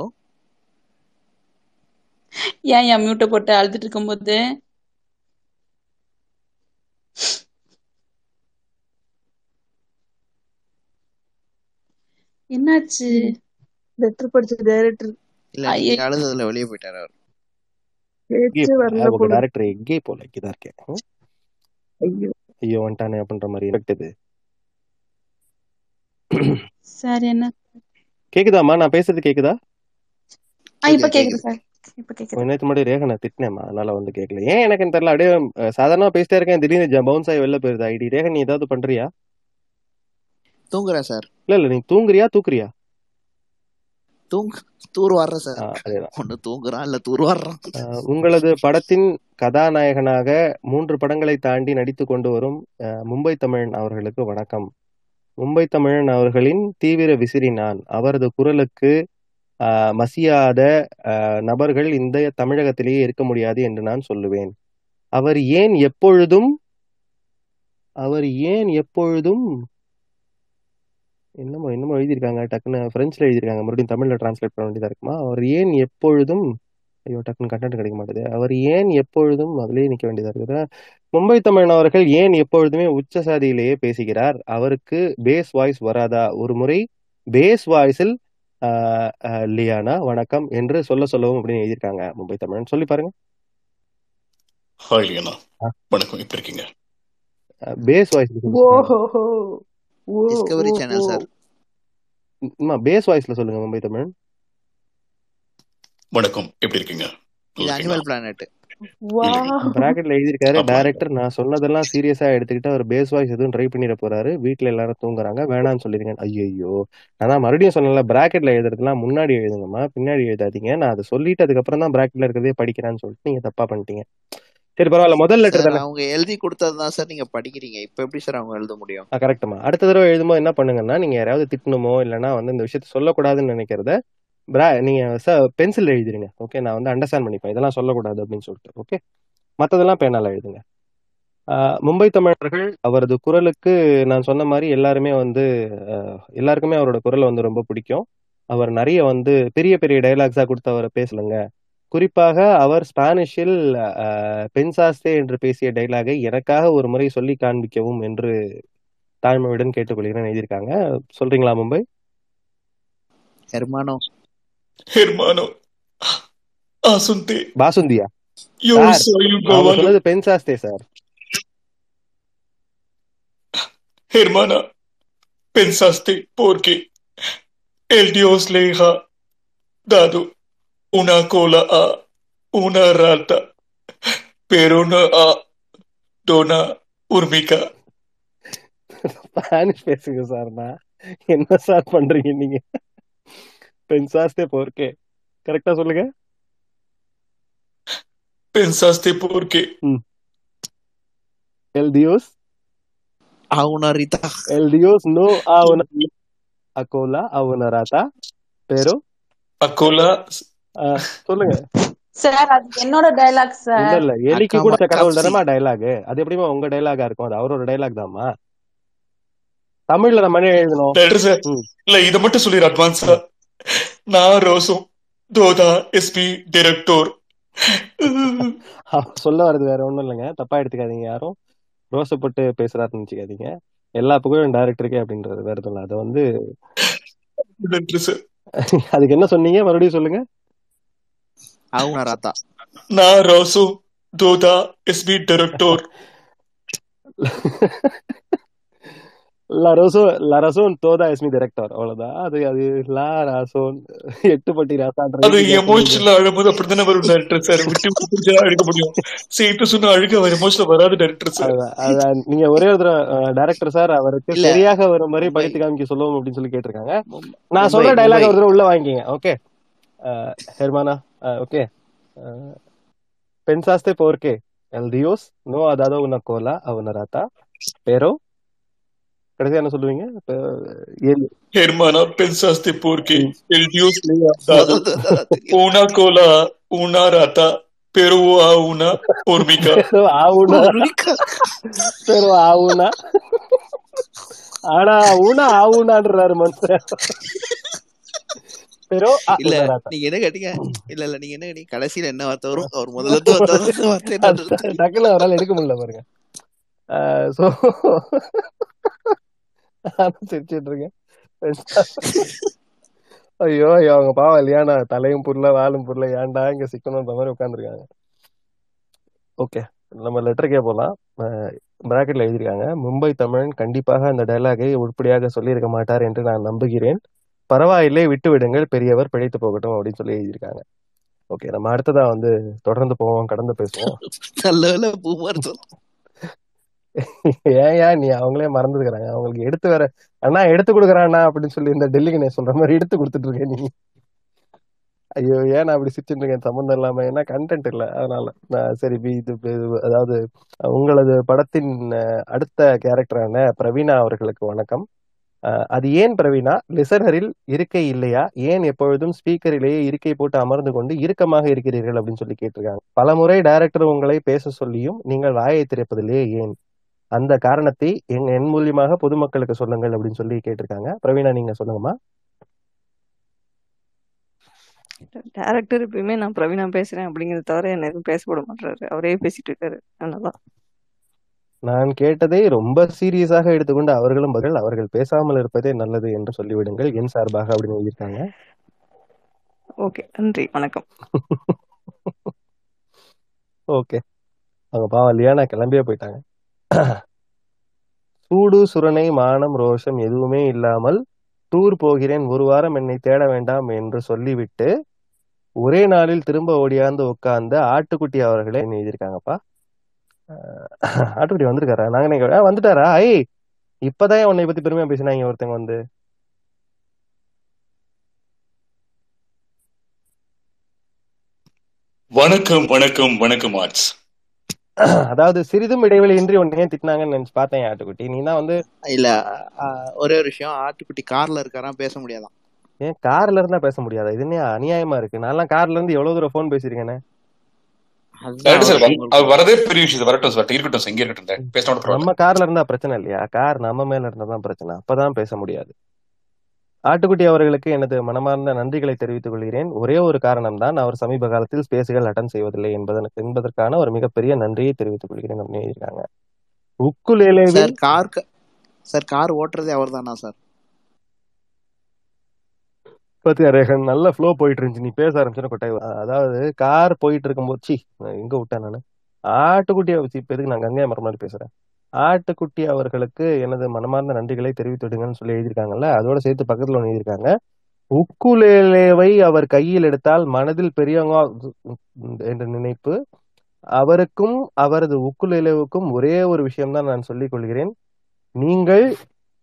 ஏன் என் மியூட்டை போட்டு அழுதுட்டு இருக்கும்போது? என்னாச்சு? லெட்டர் படிச்ச டைரக்டர் இல்ல நீங்க அழுததுல வெளியே போயிட்டாரு அவர். டேரக்டர் எங்கே போல. இங்கதான் இருக்கேன். ஐயோ. ஐயோ வந்துட்டானே அப்படின்ற மாதிரி இருக்குது சார் என்ன? கேக்குதாம்மா? நான் பேசுறது கேக்குதா? இப்ப கேக்குது சார். இப்ப கேக்குது. கொஞ்ச நேரத்துக்கு முன்னாடி ரேகனை திட்டினேம்மா. அதனால வந்து கேட்கல ஏன் எனக்கு தெரியல. அப்படியே சாதாரணமா பேசிட்டே இருக்கேன். திடீர்னு பவுன்ஸ் ஆகி வெளில போயிருது. ஐடி ரேகன் நீ ஏதாவது பண்றியா? தூங்குறேன் சார். இல்ல இல்ல நீ தூங்குறியா தூக்குறியா? தூங்கு தூர் வர்றேன் சார். ஆஹ் அதேதான். ஒண்ணு தூங்குறான் இல்ல தூர் வர்றான் ஆஹ் உங்களது படத்தின் கதாநாயகனாக மூன்று படங்களை தாண்டி நடித்து கொண்டு வரும் மும்பை தமிழன் அவர்களுக்கு வணக்கம். மும்பை தமிழன் அவர்களின் தீவிர விசிறி நான் அவரது குரலுக்கு ஆஹ் மசியாத நபர்கள் இந்த தமிழகத்திலேயே இருக்க முடியாது என்று நான் சொல்லுவேன். அவர் ஏன் எப்பொழுதும் அவர் ஏன் எப்பொழுதும் என்னமோ என்னமோ எழுதியிருக்காங்க டக்குன்னு பிரெஞ்சில் எழுதியிருக்காங்க. மறுபடியும் தமிழ்ல டிரான்ஸ்லேட் பண்ண வேண்டியதா இருக்குமா? அவர் ஏன் எப்பொழுதும் ஐயோ டக்குன்னு கண்டென்ட் கிடைக்க மாட்டேது. அவர் ஏன் எப்பொழுதும் அதிலேயே நிற்க வேண்டியதா இருக்குது. மும்பை தமிழன் அவர்கள் ஏன் எப்பொழுதுமே உச்ச சாதியிலேயே பேசுகிறார்? அவருக்கு பேஸ் வாய்ஸ் வராதா? ஒரு முறை பேஸ் வாய்ஸில் லியானா வணக்கம் என்று சொல்ல சொல்லவும் அப்படின்னு எழுதியிருக்காங்க மும்பை தமிழன். சொல்லி பாருங்க. Hi Liana. வணக்கம். எப்படி இருக்கீங்க? Base voice discovery channel sir base வாய்ஸ்ல சொல்லுங்க மும்பை தமிழன் வணக்கம். எப்படி இருக்கீங்க? இது அனிமல் பிளானட் பிராக்கெட்ல எழுதியிருக்காரு டைரக்டர் நான் சொன்னதெல்லாம் சீரியஸா எடுத்துக்கிட்டு அவர் பேஸ் வாய்ஸ் எதுவும் ட்ரை பண்ணிட போறாரு. வீட்ல எல்லாரும் தூங்குறாங்க வேணாம்னு சொல்லிருங்க ஐயோ நான் மறுபடியும் சொன்னல பிராக்கெட்ல எழுதுறதுலாம் முன்னாடி எழுதுங்கம்மா பின்னாடி எழுதாதீங்க. நான் அதை சொல்லிட்டு அதுக்கப்புறம் தான் பிராக்கெட்ல இருக்கிறதே படிக்கிறேன்னு சொல்லிட்டு நீங்க தப்பா பண்ணிட்டீங்க. சரி பரவாயில்ல. முதல் லெட்டர் சார் தானே? அவங்க எழுதி கொடுத்ததுதான் சார் நீங்க படிக்கிறீங்க. இப்ப எப்படி சார் அவங்க எழுத முடியும்? கரெக்ட்மா அடுத்த தடவை எழுதும்போது என்ன பண்ணுங்கன்னா நீங்க யாராவது திட்டணுமோ இல்லைன்னா வந்து இந்த விஷயத்த சொல்லக்கூடாதுன்னு நினைக்கிறத பிரா நீங்க பென்சில் எழுதிருங்க. ஓகே நான் வந்து அண்டர்ஸ்டாண்ட் பண்ணிப்பேன். இதெல்லாம் சொல்லக்கூடாது அப்படின்னு சொல்லிட்டு. ஓகே மற்றதெல்லாம் பேனால எழுதுங்க. மும்பை தமிழர்கள் அவரது குரலுக்கு நான் சொன்ன மாதிரி எல்லாருமே வந்து எல்லாருக்குமே அவரோட குரல் வந்து ரொம்ப பிடிக்கும். அவர் நிறைய வந்து பெரிய பெரிய டைலாக்ஸா கொடுத்து அவரை பேசலுங்க. குறிப்பாக அவர் ஸ்பானிஷில் பென்சாஸ்தே என்று பேசிய டைலாகை எனக்காக ஒரு முறை சொல்லி காண்பிக்கவும் என்று தாழ்மையுடன் கேட்டுக்கொள்கிறேன் எழுதியிருக்காங்க. சொல்றீங்களா மும்பை? ஹெர்மானோ. asunte, பாசுந்தியா. சொன்னது பென்சாஸ்தே sir. porque el Dios le ha dado una cola a una rata, pero no a Dona Urmica. Spanish பேசுங்க சார்னா என்ன சார் பண்றீங்க நீங்க பென்சாஸ்தே போர்க்கே கரெக்டா சொல்லுங்க pensaste por qué? ம். El Dios, a una rita. el Dios no a una acola a una rata, pero Acola, ஆ, சொல்லுங்க. Sir அது என்னோட டைலாக் இல்ல சார் இல்ல. எலிக்கு கூட கடவுள் தானமா டைலாக் அது எப்படிமா உங்க டைலாகா இருக்கும்? அது அவரோட டைலாக் தான்மா தமிழ்ல நம்ம என்ன எழுதணும்? இல்ல இத மட்டும் சொல்லிடு அட்வான்ஸா. நான் ரோசம் தோதா எஸ்பி டைரக்டோர் சொல்ல வர்றது வேற ஒண்ணும் இல்லைங்க. தப்பா எடுத்துக்காதீங்க யாரும். ரோசப்பட்டு பேசுறாருன்னு நினைச்சுக்காதீங்க. எல்லா புகழும் டைரக்டருக்கே அப்படின்றது வேற எதுவும் இல்ல அதை வந்து அதுக்கு என்ன சொன்னீங்க? மறுபடியும் சொல்லுங்க. A una rata. Doda டைரக்டோர் razón toda es mi director அவ்வளவுதான் அது அது லா ராசோன் எட்டு பட்டி ராசான்ற அது எமோஷனல் அழும்போது அப்படித்தானே வரும் டைரக்டர் சார் விட்டு விட்டு பிடிச்சா அழுக முடியும் சேர்த்து சொன்னா அழுக அவர் எமோஷனல் வராது டைரக்டர் சார் அதான் நீங்க ஒரே ஒரு டைரக்டர் சார் அவருக்கு சரியாக வரும் மாதிரி படித்து காமிக்க சொல்லுவோம் அப்படின்னு சொல்லி கேட்டிருக்காங்க நான் சொல்ற டைலாக் ஒரு தடவை உள்ள வாங்கிக்கங்க ஓகே ஹெர்மானா Uh, ok. Uh, pensaste por qué. El Dios no ha dado una cola a una rata, pero. Cristiano Solviña. Eh, el... Hermana, pensaste por qué. El Dios le ha dado una cola a una rata, pero a una hormiga. pero a una. pero a una. Ahora, una a una, hermano. pero a இல்ல நீங்க என்ன கேட்டீங்க? இல்ல இல்ல நீங்க என்ன கேட்டீங்க? கடைசியில என்ன வார்த்தை வரும்? அவர் முதல்ல டக்குன்னு அவரால் எடுக்க முடியல பாருங்க. சோ சிரிச்சிட்டு இருக்கேன். ஐயோ ஐயோ அவங்க பாவம் இல்லையாண்ணா தலையும் புரியல வாலும் புரியல. ஏன்டா இங்க சிக்கணுன்ற மாதிரி உட்காந்துருக்காங்க ஓகே நம்ம லெட்டருக்கே போகலாம் பிராக்கெட்ல எழுதியிருக்காங்க மும்பை தமிழன் கண்டிப்பாக அந்த டயலாகை உருப்படியாக சொல்லியிருக்க மாட்டார் என்று நான் நம்புகிறேன். பரவாயில்லை விட்டு விடுங்கள் பெரியவர் பிழைத்து போகட்டும் அப்படின்னு சொல்லி எழுதியிருக்காங்க. ஓகே நம்ம அடுத்ததா வந்து தொடர்ந்து போவோம் கடந்து பேசுவோம். ஏன் ஏன் நீ அவங்களே மறந்துருக்காங்க அவங்களுக்கு எடுத்து வேற அண்ணா எடுத்து கொடுக்குறாண்ணா அப்படின்னு சொல்லி இந்த டெல்லிக்கு நான் சொல்ற மாதிரி எடுத்து கொடுத்துட்டு இருக்கேன் நீ. ஐயோ ஏன் நான் அப்படி சிரிச்சுட்டு இருக்கேன்? சம்மந்தம் இல்லாம ஏன்னா கண்டென்ட் இல்ல. அதனால நான் சரி இப்ப இது அதாவது உங்களது படத்தின் அடுத்த கேரக்டரான பிரவீனா அவர்களுக்கு வணக்கம். அது ஏன் பிரவீனா? லிசனரில் இருக்கை இல்லையா? ஏன் எப்பொழுதும் ஸ்பீக்கரிலேயே இருக்கை போட்டு அமர்ந்து கொண்டு இறுக்கமாக இருக்கிறீர்கள் அப்படின்னு சொல்லி கேட்டிருக்காங்க. பலமுறை டைரக்டர் உங்களை பேச சொல்லியும் நீங்கள் வாயை திறப்பதிலேயே ஏன்? அந்த காரணத்தை எங்க என் மூலியமாக பொதுமக்களுக்கு சொல்லுங்கள் அப்படின்னு சொல்லி கேட்டிருக்காங்க. பிரவீனா நீங்க சொல்லுங்கம்மா. டேரக்டர் எப்பயுமே நான் பிரவீனா பேசுறேன் அப்படிங்கறத தவிர என்ன எதுவும் பேசப்பட மாட்டாரு அவரே பேசிட்டு இருக்காரு. அதனால நான் கேட்டதை ரொம்ப சீரியஸாக எடுத்துக்கொண்டு அவர்களும் பதில் அவர்கள் பேசாமல் இருப்பதே நல்லது என்று சொல்லிவிடுங்கள். என் சார்பாக அப்படின்னு எழுதியிருக்காங்க. ஓகே நன்றி வணக்கம். ஓகே. அவங்க பாவம் லியானா கிளம்பியே போயிட்டாங்க. சூடு சுரணை மானம் ரோஷம் எதுவுமே இல்லாமல் டூர் போகிறேன் ஒரு வாரம் என்னை தேட வேண்டாம் என்று சொல்லிவிட்டு ஒரே நாளில் திரும்ப ஓடியாந்து உட்கார்ந்த ஆட்டுக்குட்டி அவர்களே எழுதியிருக்காங்கப்பா. அஹ் ஆட்டுக்குட்டி வந்திருக்காரா? நாங்க நீங்க வந்துட்டாரா? ஐ இப்பதான் உன்னை பத்தி பெருமையா பேசினாங்க ஒருத்தங்க வந்து. வணக்கம் வணக்கம் வணக்கம் ஆர்ட்ஸ். அதாவது சிறிதும் இடைவெளியின்றி உன்னை ஏன் திட்டினாங்கன்னு நினைச்சு பார்த்தேன் ஆட்டுக்குட்டி. நீ தான் வந்து இல்ல ஒரே ஒரு விஷயம் ஆட்டுக்குட்டி கார்ல இருக்காராம் பேச முடியாதாம். ஏன் கார்ல இருந்தா பேச முடியாதா? இது என்ன அநியாயமா இருக்கு? நான்லாம் கார்ல இருந்து எவ்வளவு தூரம் ஃபோன் பேசியிருக்கேனே அதுதான் டைரக்டர் சார் அவர் வந்து- அவர் வரதே பெரிய விஷயம். வரட்டும் சார் இருக்கட்டும் சார். இங்கே இருக்கட்டும் பேசினோட பரவாயில்ல. நம்ம கார்ல இருந்தா பிரச்சனை இல்லையா? கார் நம்ம மேல இருந்தா தான் பிரச்சனை. அப்பதான் பேச முடியாது. ஆட்டுக்குட்டி அவர்களுக்கு எனது மனமார்ந்த நன்றிகளை தெரிவித்துக் கொள்கிறேன். ஒரே ஒரு காரணம் தான் அவர் சமீப காலத்தில் ஸ்பேஸுகள் அட்டன் செய்வதில்லை என்பதன் என்பதற்கான ஒரு மிகப்பெரிய நன்றியை தெரிவித்துக் கொள்கிறேன். அப்படின்னு எழுதியிருக்காங்க உக்குலேலேவில் சார் கார் சார் கார் ஓட்டுறதே அவர் தானா சார்? பத்தி ரேகன் நல்ல ஃப்ளோ போயிட்டு இருந்துச்சு நீ பேச ஆரம்பிச்சுன்னா கொட்டாய் அதாவது கார் போயிட்டு இருக்கும்போது சி எங்க விட்டேன் நானு? ஆட்டுக்குட்டியை வச்சு இப்ப எதுக்கு நான் கங்கை மரம் மாதிரி பேசுறேன்? ஆட்டுக்குட்டி அவர்களுக்கு எனது மனமார்ந்த நன்றிகளை தெரிவித்துடுங்கன்னு சொல்லி எழுதியிருக்காங்கல்ல அதோட சேர்த்து பக்கத்துல ஒன்று எழுதியிருக்காங்க. உக்குலேலேவை அவர் கையில் எடுத்தால் மனதில் பெரியவங்க என்ற நினைப்பு. அவருக்கும் அவரது உக்குலேலேவுக்கும் ஒரே ஒரு விஷயம்தான் நான் சொல்லிக் கொள்கிறேன். நீங்கள்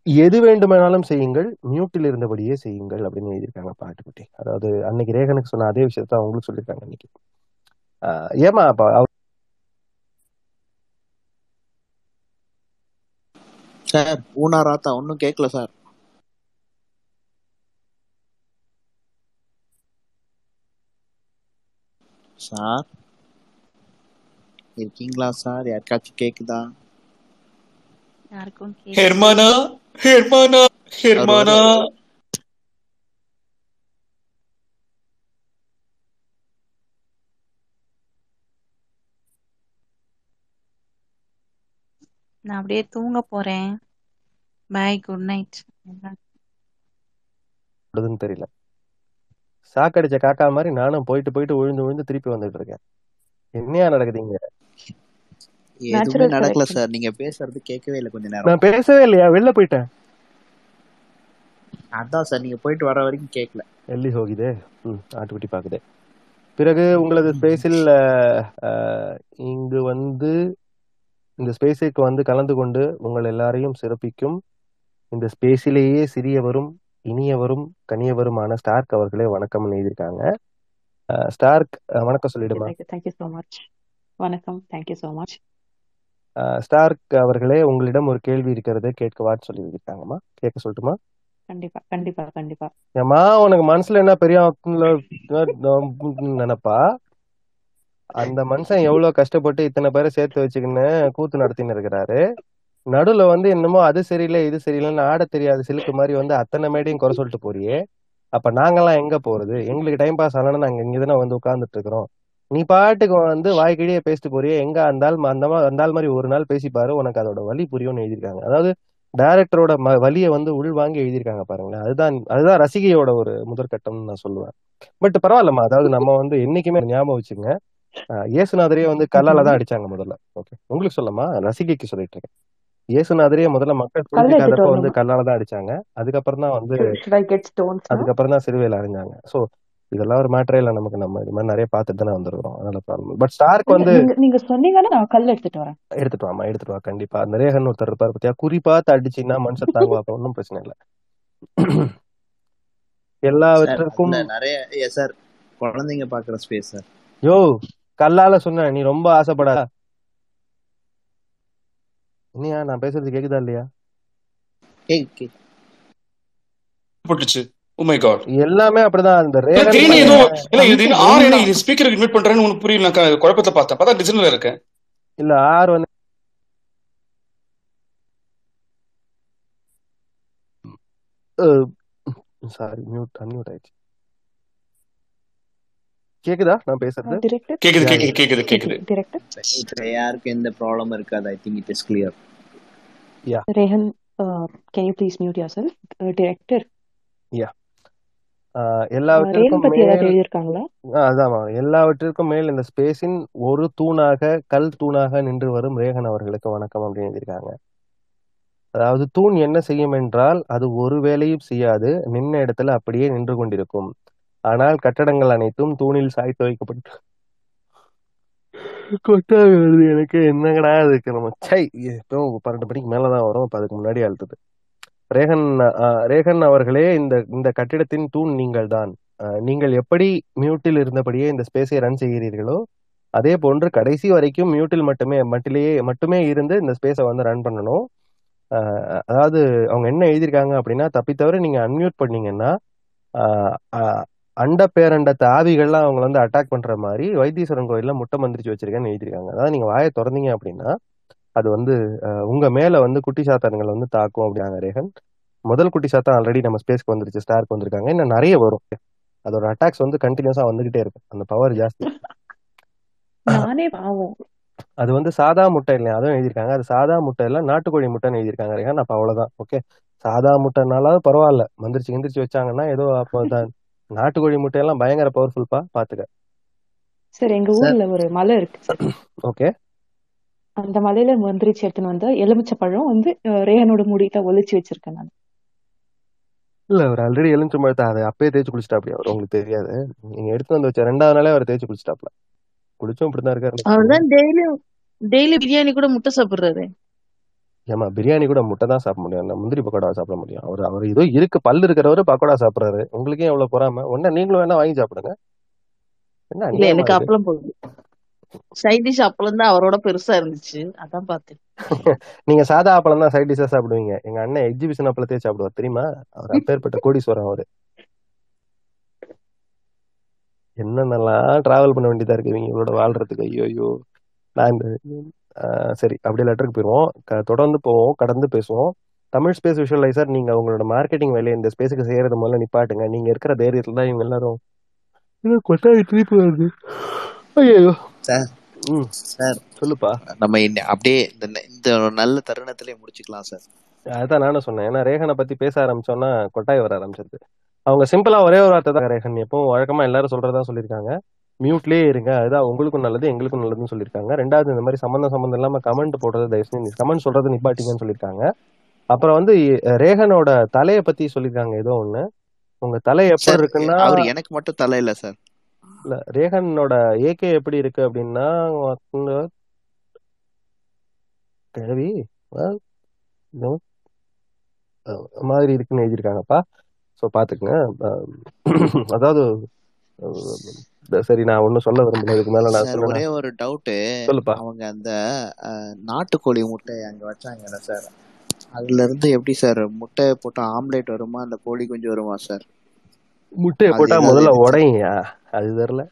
எது வேண்டுமானாலும் செய்யுங்கள் மியூட்டில் இருந்தபடியே செய்யுங்கள் அப்படின்னு எழுதியிருக்காங்க பாட்டுக்குட்டி. அதாவது அன்னைக்கு ரேகனுக்கு சொன்ன அதே விஷயத்த அவங்களுக்கு சொல்லியிருக்காங்க இன்னைக்கு. ஏமா அப்ப அவர் சார் ஊனா ராத்தா ஒன்னும் கேட்கல சார். சார் இருக்கீங்களா சார்? யாருக்காச்சும் கேக்குதா? யாருக்கும் ஹெர்மானா ஹெர்மானா வருவார் நான் அப்படியே தூங்க போறேன். பாய் குட் நைட் தெரியல. சாக்கடிச்ச காக்கா மாதிரி நானும் போயிட்டு போயிட்டு விழுந்து விழுந்து திருப்பி வந்துட்டு இருக்கேன். என்னையா நடக்குதுங்க எதுவுமே நடக்கல சார் நீங்க பேசுறது கேட்கவே இல்லை கொஞ்ச நேரம். நான் பேசவே இல்லையா? வெளில போயிட்டேன். அதான் சார் நீங்க போயிட்டு வர வரைக்கும் கேட்கல எள்ளி ஹோகிதே ம் ஆட்டுக்குட்டி பாக்குதே. பிறகு உங்களது ஸ்பேஸில் இங்கு வந்து இந்த ஸ்பேஸுக்கு வந்து கலந்து கொண்டு உங்கள் எல்லாரையும் சிறப்பிக்கும். இந்த ஸ்பேஸிலேயே சிறியவரும் இனியவரும் கனியவருமான ஸ்டார்க் அவர்களே வணக்கம் எழுதியிருக்காங்க. ஸ்டார்க் வணக்கம் சொல்லிடுமா? தேங்க்யூ ஸோ மச் வணக்கம். Thank you so much Stark அவர்களே உங்களிடம் ஒரு கேள்வி இருக்கிறது கேட்கவான்னு சொல்லி இருக்காங்கம்மா கேட்க சொல்லட்டுமா? கண்டிப்பா கண்டிப்பா கண்டிப்பா. ஏம்மா உனக்கு மனசுல என்ன பெரிய நினைப்பா? அந்த மனுஷன் எவ்வளவு கஷ்டப்பட்டு இத்தனை பேரை சேர்த்து வச்சுக்கின்னு கூத்து நடத்தின்னு இருக்கிறாரு. நடுவுல வந்து என்னமோ அது சரியில்லை இது சரியில்லைன்னு ஆட தெரியாத சிலுக்கு மாதிரி வந்து அத்தனை மேடையும் குறை சொல்லிட்டு போறியே. அப்ப நாங்கெல்லாம் எங்க போறது? எங்களுக்கு டைம் பாஸ் ஆகலன்னு நாங்க இங்கதானே வந்து உட்கார்ந்துட்டு இருக்கிறோம். நீ பாட்டுக்கு வந்து வாய்க்கிடியே பேசிட்டு போறியே எங்க அந்தால் அந்த அந்தால் மாதிரி ஒரு நாள் பேசி பாரு உனக்கு அதோட வலி புரியும்னு எழுதியிருக்காங்க. அதாவது டைரக்டரோட வலியை வந்து உள் வாங்கி எழுதியிருக்காங்க பாருங்களேன். அதுதான் அதுதான் ரசிகையோட ஒரு முதற்கட்டம்னு நான் சொல்லுவேன். பட் பரவாயில்லம்மா அதாவது நம்ம வந்து என்னைக்குமே ஞாபகம் வச்சுங்க. அஹ் இயேசுநாதரையே வந்து கல்லால தான் அடிச்சாங்க முதல்ல. ஓகே உங்களுக்கு சொல்லமா ரசிகைக்கு சொல்லிட்டு இருக்கேன். இயேசுநாதரையே முதல்ல மக்கள் புரிஞ்சுக்காதப்ப வந்து கல்லால தான் அடிச்சாங்க. அதுக்கப்புறம் தான் வந்து அதுக்கப்புறம் தான் சிறுவையில் அறிஞ்சாங்க ஸோ இதெல்லாம் ஒரு மேட்டரே இல்லை நமக்கு. நம்ம இது மாதிரி நிறைய பார்த்துட்டு தானே வந்துருக்கிறோம். அதனால ப்ராப்ளம் பட் ஸ்டார்க் வந்து நீங்க சொன்னீங்கன்னா நான் கல் எடுத்துட்டு வரேன். எடுத்துட்டு வாமா எடுத்துட்டு வா கண்டிப்பா. அந்த ரேகன் ஒருத்தர் இருப்பார் பத்தியா? குறி பார்த்து அடிச்சுன்னா மனுஷன் அப்ப ஒன்றும் பிரச்சனை இல்லை. அதுல நிறைய சார் குழந்தைங்க பாக்குற ஸ்பேஸ் சார். யோ கல்லால சொன்ன நீ ரொம்ப ஆசைப்படாத இன்னியா நான் பேசுறது கேக்குதா இல்லையா? கேக் கேக். போட்டுச்சு. எல்லாமே அப்படிதான். அந்த ரேகன் திடீர்னு பண்ண ஏதோ இல்ல இது something ஆறு என்ன எல்லாம் இது ஸ்பீக்கருக்கு இன்வைட் பண்றேன்னு உனக்கு புரியல நான் குழப்பத்தை பார்த்தேன். பார்த்தா டிசைன்ல இருக்கேன் இல்ல ஆறு வந்து சாரி மியூட் அன்மியூட் ஆயிடுச்சு. கேக்குதா? நான் பேசுறது? கேக்குது கேக்குது கேக்குது கேக்குது. டிரெக்டர் இப்ப யாருக்கும் எந்த ப்ராப்ளமும் இருக்காது. I think it is clear yeah Rehan can you please mute yourself director yeah எல்லாவற்றிற்கும் அதாம்மா. எல்லாவற்றிற்கும் மேல் இந்த ஸ்பேஸின் ஒரு தூணாக கல் தூணாக நின்று வரும் ரேகன் அவர்களுக்கு வணக்கம் அப்படின்னு எழுதியிருக்காங்க. அதாவது தூண் என்ன செய்யும் என்றால் அது ஒரு வேலையும் செய்யாது நின்ன இடத்துல அப்படியே நின்று கொண்டிருக்கும். ஆனால் கட்டடங்கள் அனைத்தும் தூணில் சாய்த்து வைக்கப்பட்டு கொட்டாவி வருது எனக்கு. என்னங்கடா இருக்கு நம்ம சை இப்போ பன்னெண்டு மணிக்கு மேலதான் வரும் அப்ப அதுக்கு முன்னாடி அழுத்துது. ரேகன் ரேகன் அவர்களே இந்த இந்த கட்டிடத்தின் தூண் நீங்கள் தான் நீங்கள் எப்படி மியூட்டில் இருந்தபடியே இந்த ஸ்பேஸை ரன் செய்கிறீர்களோ அதே போன்று கடைசி வரைக்கும் மியூட்டில் மட்டுமே மட்டிலேயே மட்டுமே இருந்து இந்த ஸ்பேஸை வந்து ரன் பண்ணணும். அதாவது அவங்க என்ன எழுதியிருக்காங்க அப்படின்னா தப்பித்தவரை நீங்க அன்மியூட் பண்ணீங்கன்னா அண்ட பேரண்ட ஆவிகள்லாம் அவங்க வந்து அட்டாக் பண்ற மாதிரி வைத்தீஸ்வரன் கோயில்ல முட்டை மந்திரிச்சு வச்சிருக்கேன்னு எழுதியிருக்காங்க. அதாவது நீங்க வாயை திறந்தீங்க அப்படின்னா அது வந்து உங்க மேல வந்து குட்டி சாத்தான்கள் வந்து தாக்கும் அப்படிங்க ரேகன். முதல் குட்டி சாத்தான் ஆல்ரெடி நம்ம ஸ்பேஸ்க்கு வந்துருச்சு ஸ்டார்க்கு வந்திருக்காங்க. இன்னும் நிறைய வரும். அதோட அட்டாக்ஸ் வந்து கண்டினியூஸா வந்துகிட்டே இருக்கும் அந்த பவர் ஜாஸ்தி. அது வந்து சாதா முட்டை இல்லையா? அதுவும் எழுதியிருக்காங்க. அது சாதா முட்டை இல்ல நாட்டுக்கோழி முட்டைன்னு எழுதியிருக்காங்க ரேகன். அப்ப அவ்வளவுதான். ஓகே சாதா முட்டைனாலாவது பரவாயில்ல. மந்திரிச்சு எந்திரிச்சு வச்சாங்கன்னா ஏதோ அப்போ தான் நாட்டுக்கோழி முட்டையெல்லாம் பயங்கர பவர்ஃபுல்ப்பா பாத்துக்க. சார் எங்க ஊர்ல ஒரு மலை இருக்கு. ஓகே அந்த மலையில மந்திரிச்சு எடுத்துன்னு வந்த எலுமிச்சை பழம் வந்து அஹ், ரேஹனோட முடியில ஒளிச்சு வச்சிருக்கேன் நான். இல்ல அவர் ஆல்ரெடி எலுமிச்சம் பழத்தை அதை அப்பயே தேய்ச்சி குளிச்சிட்டாப்டி அவர். உங்களுக்கு தெரியாது. நீங்க எடுத்து வந்து வச்ச ரெண்டாவது நாளே அவர் தேய்ச்சி குளிச்சிட்டாப்ல. குளிச்சும் இப்படிதான் இருக்காரு அவர்தான் டெய்லி டெய்லி பிரியாணி கூட முட்டை சாப்பிடுறாரு. ஏமா பிரியாணி கூட முட்டை தான் சாப்பிட முடியும். அந்த முந்திரி பக்கோடா சாப்பிட முடியும். அவர் அவர் ஏதோ இருக்கு பல்லு இருக்கிறவரு பக்கோடா சாப்பிடுறாரு. உங்களுக்கே எவ்வளவு பொறாம. ஒன்னா நீங்களும் வேணா வாங்கி சாப்பிடுங்க. என்ன எனக்கு அப்பளம் போதும். சைட் டிஷ் அப்பல இருந்து அவரோட பெருசா இருந்துச்சு. அதான் பார்த்தேன். நீங்க சாதா அப்பளம் தான் சைட் டிஷ்ஷா சாப்பிடுவீங்க. எங்க அண்ணன் எக்ஸிபிஷன் அப்பளத்தையே சாப்பிடுவார். தெரியுமா? அவர் அப்பேற்பட்ட கோடீஸ்வரன் அவரு. என்னென்னலாம் டிராவல் பண்ண வேண்டியதா இருக்கு இவங்க இவங்களோட வாழ்றதுக்கு? ஐயோ ஐயோ நான் இந்த சரி அப்படியே லெட்டருக்கு போயிடுவோம் தொடர்ந்து போவோம் கடந்து பேசுவோம். தமிழ் ஸ்பேஸ் விஷுவலைசர் நீங்க உங்களோட மார்க்கெட்டிங் வேலையை இந்த ஸ்பேஸுக்கு செய்யறது முதல்ல நிப்பாட்டுங்க. நீங்க இருக்கிற தைரியத்துல தான் இவங்க எல்லாரும் இது கொட்டாவி திருப்பி வருது. ஐயோ சார். சார் சொல்லுப்பா. நம்ம இன்ன- அப்படியே இந்த இந்த நல்ல தருணத்திலே முடிச்சுக்கலாம் சார். அதான் நானும் சொன்னேன். ஏன்னா ரேகனை பத்தி பேச ஆரம்பிச்சோன்னா கொட்டாய் வர ஆரம்பிச்சிருது. அவங்க சிம்பிளா ஒரே ஒரு வார்த்தை தான் ரேகன். எப்பவும் வழக்கமா எல்லாரும் சொல்றதா சொல்லியிருக்காங்க. மியூட்லயே இருங்க. அதுதான் உங்களுக்கும் நல்லது எங்களுக்கும் நல்லதுன்னு சொல்லியிருக்காங்க. ரெண்டாவது இந்த மாதிரி சம்பந்தம் சம்பந்தம் இல்லாம கமெண்ட் போடுறது தயவு செஞ்சு கமெண்ட் சொல்றது நிப்பாட்டிங்கன்னு சொல்லியிருக்காங்க. அப்புறம் வந்து ரேகனோட தலைய பத்தி சொல்லியிருக்காங்க. ஏதோ ஒண்ணு. உங்க தலை எப்படி இருக்குன்னா அவர் எனக்கு மட்டும் தலை இல்ல சார். இல்ல ரேகனோட ஏகே எப்படி இருக்கு அப்படின்னா கிழவி மாதிரி இருக்குன்னு எழுதியிருக்காங்கப்பா. ஸோ பாத்துக்கங்க அஹ், அதாவது சரி நான் ஒன்றும் சொல்ல விரும்பல. இதுக்கு மேல நான் ஒரே ஒரு டவுட்டு சொல்லுப்பா. அவங்க அந்த நாட்டுக்கோழி முட்டை அங்க வச்சாங்கல்ல சார். அதுல இருந்து எப்படி சார் முட்டை போட்டா ஆம்லேட் வருமா? அந்த கோழி குஞ்சு வருமா சார்? முட்டையை போட்டா முதல்ல உடையா? அது தெரியல.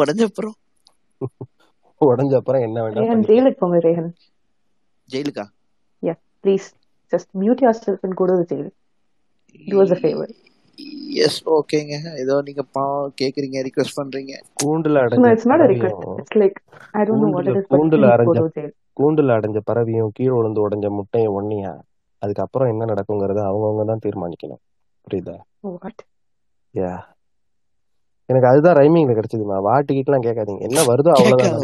உடஞ்ச அப்புறம் உடஞ்ச அப்புறம் என்ன வேண்டாம் ஜெயிலுக்கு போங்க Rehan ஜெயிலுக்கா? Yeah please just mute yourself and go to jail do us a favour yes ஓகேங்க ஏதோ நீங்க பாவம் கேக்குறீங்க ரிக்வெஸ்ட் பண்றீங்க. கூண்டுல No, அடைஞ்ச it's not a request. பறவையும் It's like, I don't know what கூண்டுல it is, but கூண்டுல அடைஞ்ச. கூண்டுல அடைஞ்ச பறவையும் கீழே விழுந்து உடைஞ்ச முட்டையும் ஒன்னியா அதுக்கப்புறம் என்ன நடக்குங்கிறத அவங்கவுங்க தான் தீர்மானிக்கணும். புரியுதா? What? யா எனக்கு அதுதான் ரைமிங்ல கிடைச்சதுமா. வாட்டிக்கிட்டுலாம் கேட்காதீங்க. என்ன வருதோ அவ்வளவுதான்.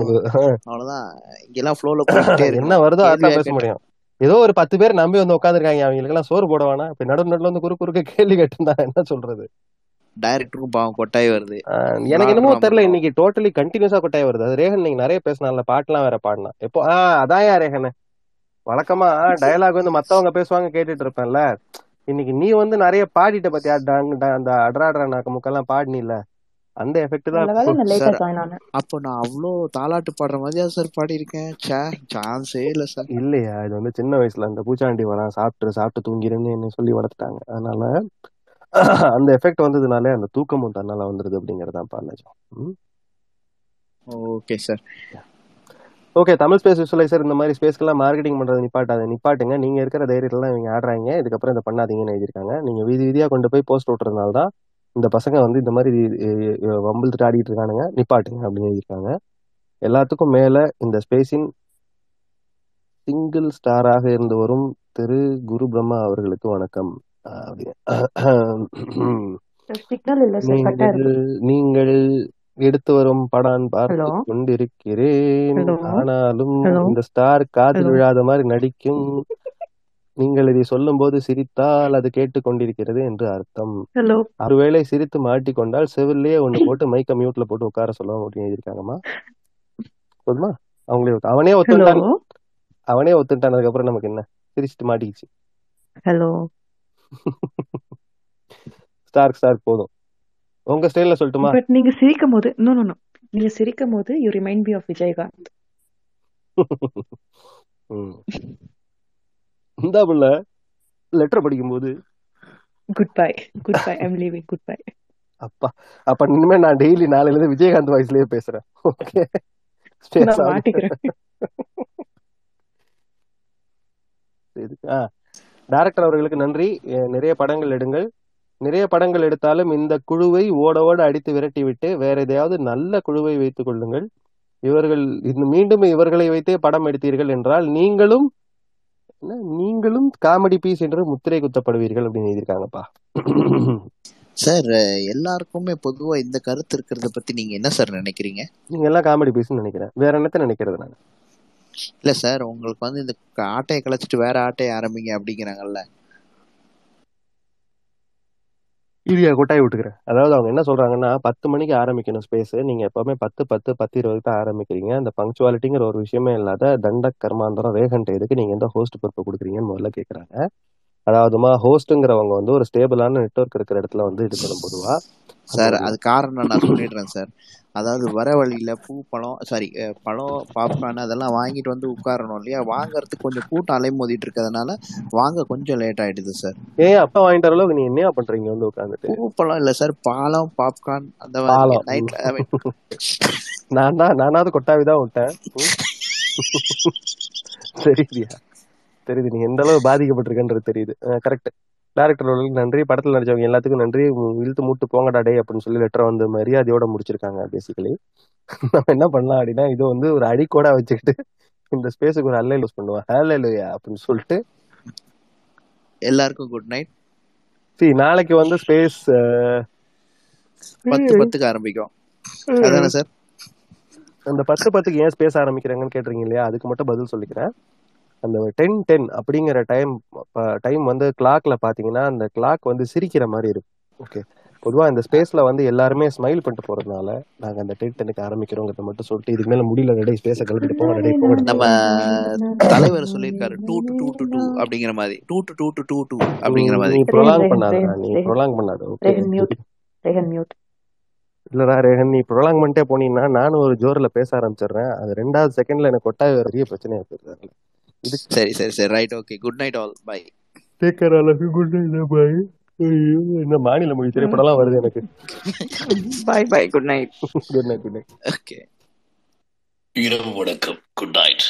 அவ்வளவுதான். இங்கெல்லாம் ஃப்ளோல என்ன வருதோ அதான் பேச முடியும். ஏதோ ஒரு பத்து பேர் நம்பி வந்து உட்காந்துருக்காங்க அவங்களுக்கு எல்லாம் சோறு போட வேணாம். இப்ப நடு நடுல வந்து குறு குறுக்க கேள்வி கேட்டிருந்தா என்ன சொல்றது? டைரக்டருக்கும் பாவம் கொட்டாய் வருது. ஆஹ் எனக்கு என்னமோ தெரியல இன்னைக்கு டோட்டலி கண்டினியூஸா கொட்டாய் வருது. அது ரேகன் நீங்க நிறைய பேசினால பாட்டுலாம் வேற பாடினா எப்போ? ஆஹ் அதான் யா ரேகன். வழக்கமா டயலாக் வந்து மத்தவங்க பேசுவாங்க கேட்டுட்டு இருப்பேன்ல. இன்னைக்கு நீ வந்து நிறைய பாடிட்ட பத்தியா? அந்த அட்ராட்ரா நாக்கு முக்கெல்லாம் பாடினில அந்த எஃபெக்ட் தான் அப்போ நான் அவ்வளோ தாலாட்டு பாடுற மாதிரியா சார் பாடியிருக்கேன்? சே சான்ஸே இல்ல சார். இல்லையா? இது வந்து சின்ன வயசுல அந்த பூச்சாண்டி வரான் சாப்பிட்டு சாப்பிட்டு தூங்கிருன்னு என்ன சொல்லி வளர்த்துட்டாங்க. அதனால அந்த எஃபெக்ட் வந்ததுனாலே அந்த தூக்கமும் தன்னால வந்துருது அப்படிங்கறதான் பாலஜம் okay sir. Okay Tamil space visualiser இந்த மாதிரி ஸ்பேஸ்க்கெல்லாம் மார்க்கெட்டிங் பண்றது நிப்பாட்டாத நிப்பாட்டுங்க. நீங்க இருக்கிற தைரியத்துல இவங்க ஆடுறாங்க. இதுக்கப்புறம் இதை பண்ணாதீங்கன்னு எழுதியிருக்காங்க. நீங்க வீதி வீதியா கொண்டு போய் போஸ்ட் விட்டுறதுனால தான் இந்த பசங்க வந்து இந்த மாதிரி வம்பிழுத்துட்டு ஆடிட்டு இருக்கானுங்க. நிப்பாட்டுங்க அப்படின்னு எழுதியிருக்காங்க. எல்லாத்துக்கும் மேல இந்த ஸ்பேஸின் சிங்கிள் ஸ்டாராக இருந்து வரும் திரு குரு பிரம்மா அவர்களுக்கு வணக்கம். நீங்கள் எடுத்து வரும் படம் பார்த்து கொண்டிருக்கிறேன். ஆனாலும் இந்த ஸ்டார் காதில் விழாத மாதிரி நடிக்கும். நீங்கள் இதை சொல்லும்போது சிரித்தால் அது கேட்டுக்கொண்டிருக்கிறது என்று அர்த்தம். ஒருவேளை சிரித்து மாட்டிக்கொண்டால் செவிலே ஒண்ணு போட்டு மைக்க மியூட்ல போட்டு உட்கார சொல்ல அப்படின்னு எழுதியிருக்காங்கம்மா. போதுமா? அவங்களே அவனே ஒத்துட்டான். அவனே ஒத்துட்டானதுக்கு அப்புறம் நமக்கு என்ன? சிரிச்சிட்டு மாட்டிக்கிச்சு. ஹலோ ஸ்டார்க் ஸ்டார்க் போதும். உங்க ஸ்டைல்ல சொல்லட்டுமா? பட் நீங்க சிரிக்கும் போது நோ நோ நோ நீங்க சிரிக்கும் போது you remind me of Vijayakanth. இந்தா புள்ள லெட்டர் படிக்கும்போது goodbye goodbye I'm leaving goodbye அப்பா அப்ப இனிமே நான் டெய்லி நாளையில இருந்து விஜயகாந்த் வாய்ஸ்லயே பேசுறேன். ஓகே நான் மாட்டிக்கிறேன். டைரக்டர் அவர்களுக்கு நன்றி. நிறைய படங்கள் எடுங்கள். நிறைய படங்கள் எடுத்தாலும் இந்த குழுவை ஓட ஓட அடித்து விரட்டி விட்டு வேற எதையாவது நல்ல குழுவை வைத்துக் கொள்ளுங்கள். இவர்கள் மீண்டும் இவர்களை வைத்தே படம் எடுத்தீர்கள் என்றால் நீங்களும் நீங்களும் காமெடி பீஸ் என்று முத்திரை குத்தப்படுவீர்கள் அப்படின்னு எழுதியிருக்காங்கப்பா. சார் எல்லாருக்குமே பொதுவா இந்த கருத்து இருக்கிறத பத்தி நீங்க என்ன சார் நினைக்கிறீங்க? நீங்க எல்லாம் காமெடி பீஸ்னு நினைக்கிறேன். வேற என்னத்த நினைக்கிறது நான்? இல்ல சார் உங்களுக்கு வந்து இந்த ஆட்டையை கலைச்சிட்டு வேற ஆட்டையை ஆரம்பிங்க அப்படிங்கிறாங்கல்ல. இரியா கொட்டாய் விட்டுக்கிறேன் அதாவது அவங்க என்ன சொல்றாங்கன்னா பத்து மணிக்கு ஆரம்பிக்கணும் ஸ்பேஸ் நீங்க எப்பவுமே பத்து பத்து பத்து இருபது தான் ஆரம்பிக்கிறீங்க. அந்த பங்க்சுவாலிட்டிங்கிற ஒரு விஷயமே இல்லாத தண்ட கர்மாந்தரம் ரேகண்ட் எதுக்கு நீங்க எந்த ஹோஸ்ட் பொறுப்பு கொடுக்குறீங்கன்னு முதல்ல கேக்குறாங்க. அதாவதுமா ஹோஸ்ட்டுங்கிறவங்க வந்து ஒரு ஸ்டேபிளான நெட்வொர்க் இருக்கிற இடத்துல வந்து இது பண்ணும் பொதுவா. சார் அது காரணம் நான் சொல்லிடுறேன் சார். அதாவது வர வழியில பூ பழம் சாரி பழம் பாப்கார்ன் அதெல்லாம் வாங்கிட்டு வந்து உட்காரணும் இல்லையா? வாங்குறதுக்கு கொஞ்சம் கூட்டம் அலைமோதிட்டு இருக்கிறதுனால வாங்க கொஞ்சம் லேட் ஆயிடுது சார். ஏன் அப்பா வாங்கிட்டு அளவுக்கு நீ என்ன பண்றீங்க வந்து உட்காந்துட்டு பூ பழம் இல்ல சார். பாலம் பாப்கார்ன் அந்த நைட்ல நான் தான் நானாவது கொட்டாவி தான் விட்டேன் ம். தெரியுது. நீ எந்த அளவு பாதிக்கப்பட்டிருக்கன்றது தெரியுது. கரெக்ட் டேரக்டர் அவர்களுக்கு நன்றி. படத்துல நடிச்சவங்க எல்லாத்துக்கும் நன்றி. இழுத்து மூட்டு போங்கடா டே அப்படின்னு சொல்லி லெட்டர் வந்து மரியாதையோட முடிச்சிருக்காங்க பேசிக்கலி நம்ம என்ன பண்ணலாம் அப்படின்னா இது வந்து ஒரு அடிக்கோடா வச்சுக்கிட்டு இந்த ஸ்பேஸுக்கு ஒரு அல்ல யூஸ் பண்ணுவோம். ஹேலலுயா அப்படின்னு சொல்லிட்டு. எல்லாருக்கும் குட் நைட் see நாளைக்கு வந்து ஸ்பேஸ் பத்து பத்துக்கு ஆரம்பிக்கும். அதானே சார்? அந்த பத்து பத்துக்கு ஏன் ஸ்பேஸ் ஆரம்பிக்கிறாங்கன்னு கேட்டிருங்க இல்லையா? அதுக்கு மட்டும் பதில் சொல்லிக்கிறேன். அந்த டென் டென் அப்படிங்கிற டைம் டைம் வந்து கிளாக்ல பாத்தீங்கன்னா அந்த கிளாக் வந்து சிரிக்கிற மாதிரி இருக்கும். ஓகே பொதுவா இந்த ஸ்பேஸ்ல வந்து எல்லாருமே ஸ்மைல் பண்ணிட்டு போறதுனால நாங்க அந்த டென் டென்னுக்கு ஆரம்பிக்கிறோங்கிறத மட்டும் சொல்லிட்டு இதுக்கு மேல முடியல டே ஸ்பேஸை கழுவிட்டு போங்க டே போங்க நம்ம தலைவர் சொல்லியிருக்காரு two to two to two அப்படிங்கிற மாதிரி. Two to two to two two அப்படிங்கிற நீ மாதிரி. ரேஹன் ப்ரொலாங் பண்ணாத நீ ப்ரொலாங் பண்ணாத okay Rehan mute Rehan mute இல்லடா ரேகன் நீ ப்ரொலாங் பண்ணிட்டே போனீங்கன்னா நானும் ஒரு ஜோர்ல பேச ஆரம்பிச்சிடுறேன். அது ரெண்டாவது செகண்ட்ல எனக்கு கொட்டாய் பெரிய பிரச்சனையா போயிருது இதுக்கு சரி சரி சரி. Right okay good night all bye take care அளவுக்கு குட் நைட் பாய் ஐயோ இந்த மாநில மொழி திரைப்படம்லாம் வருது எனக்கு. Bye bye good night good night good night okay இரவு வணக்கம். Good night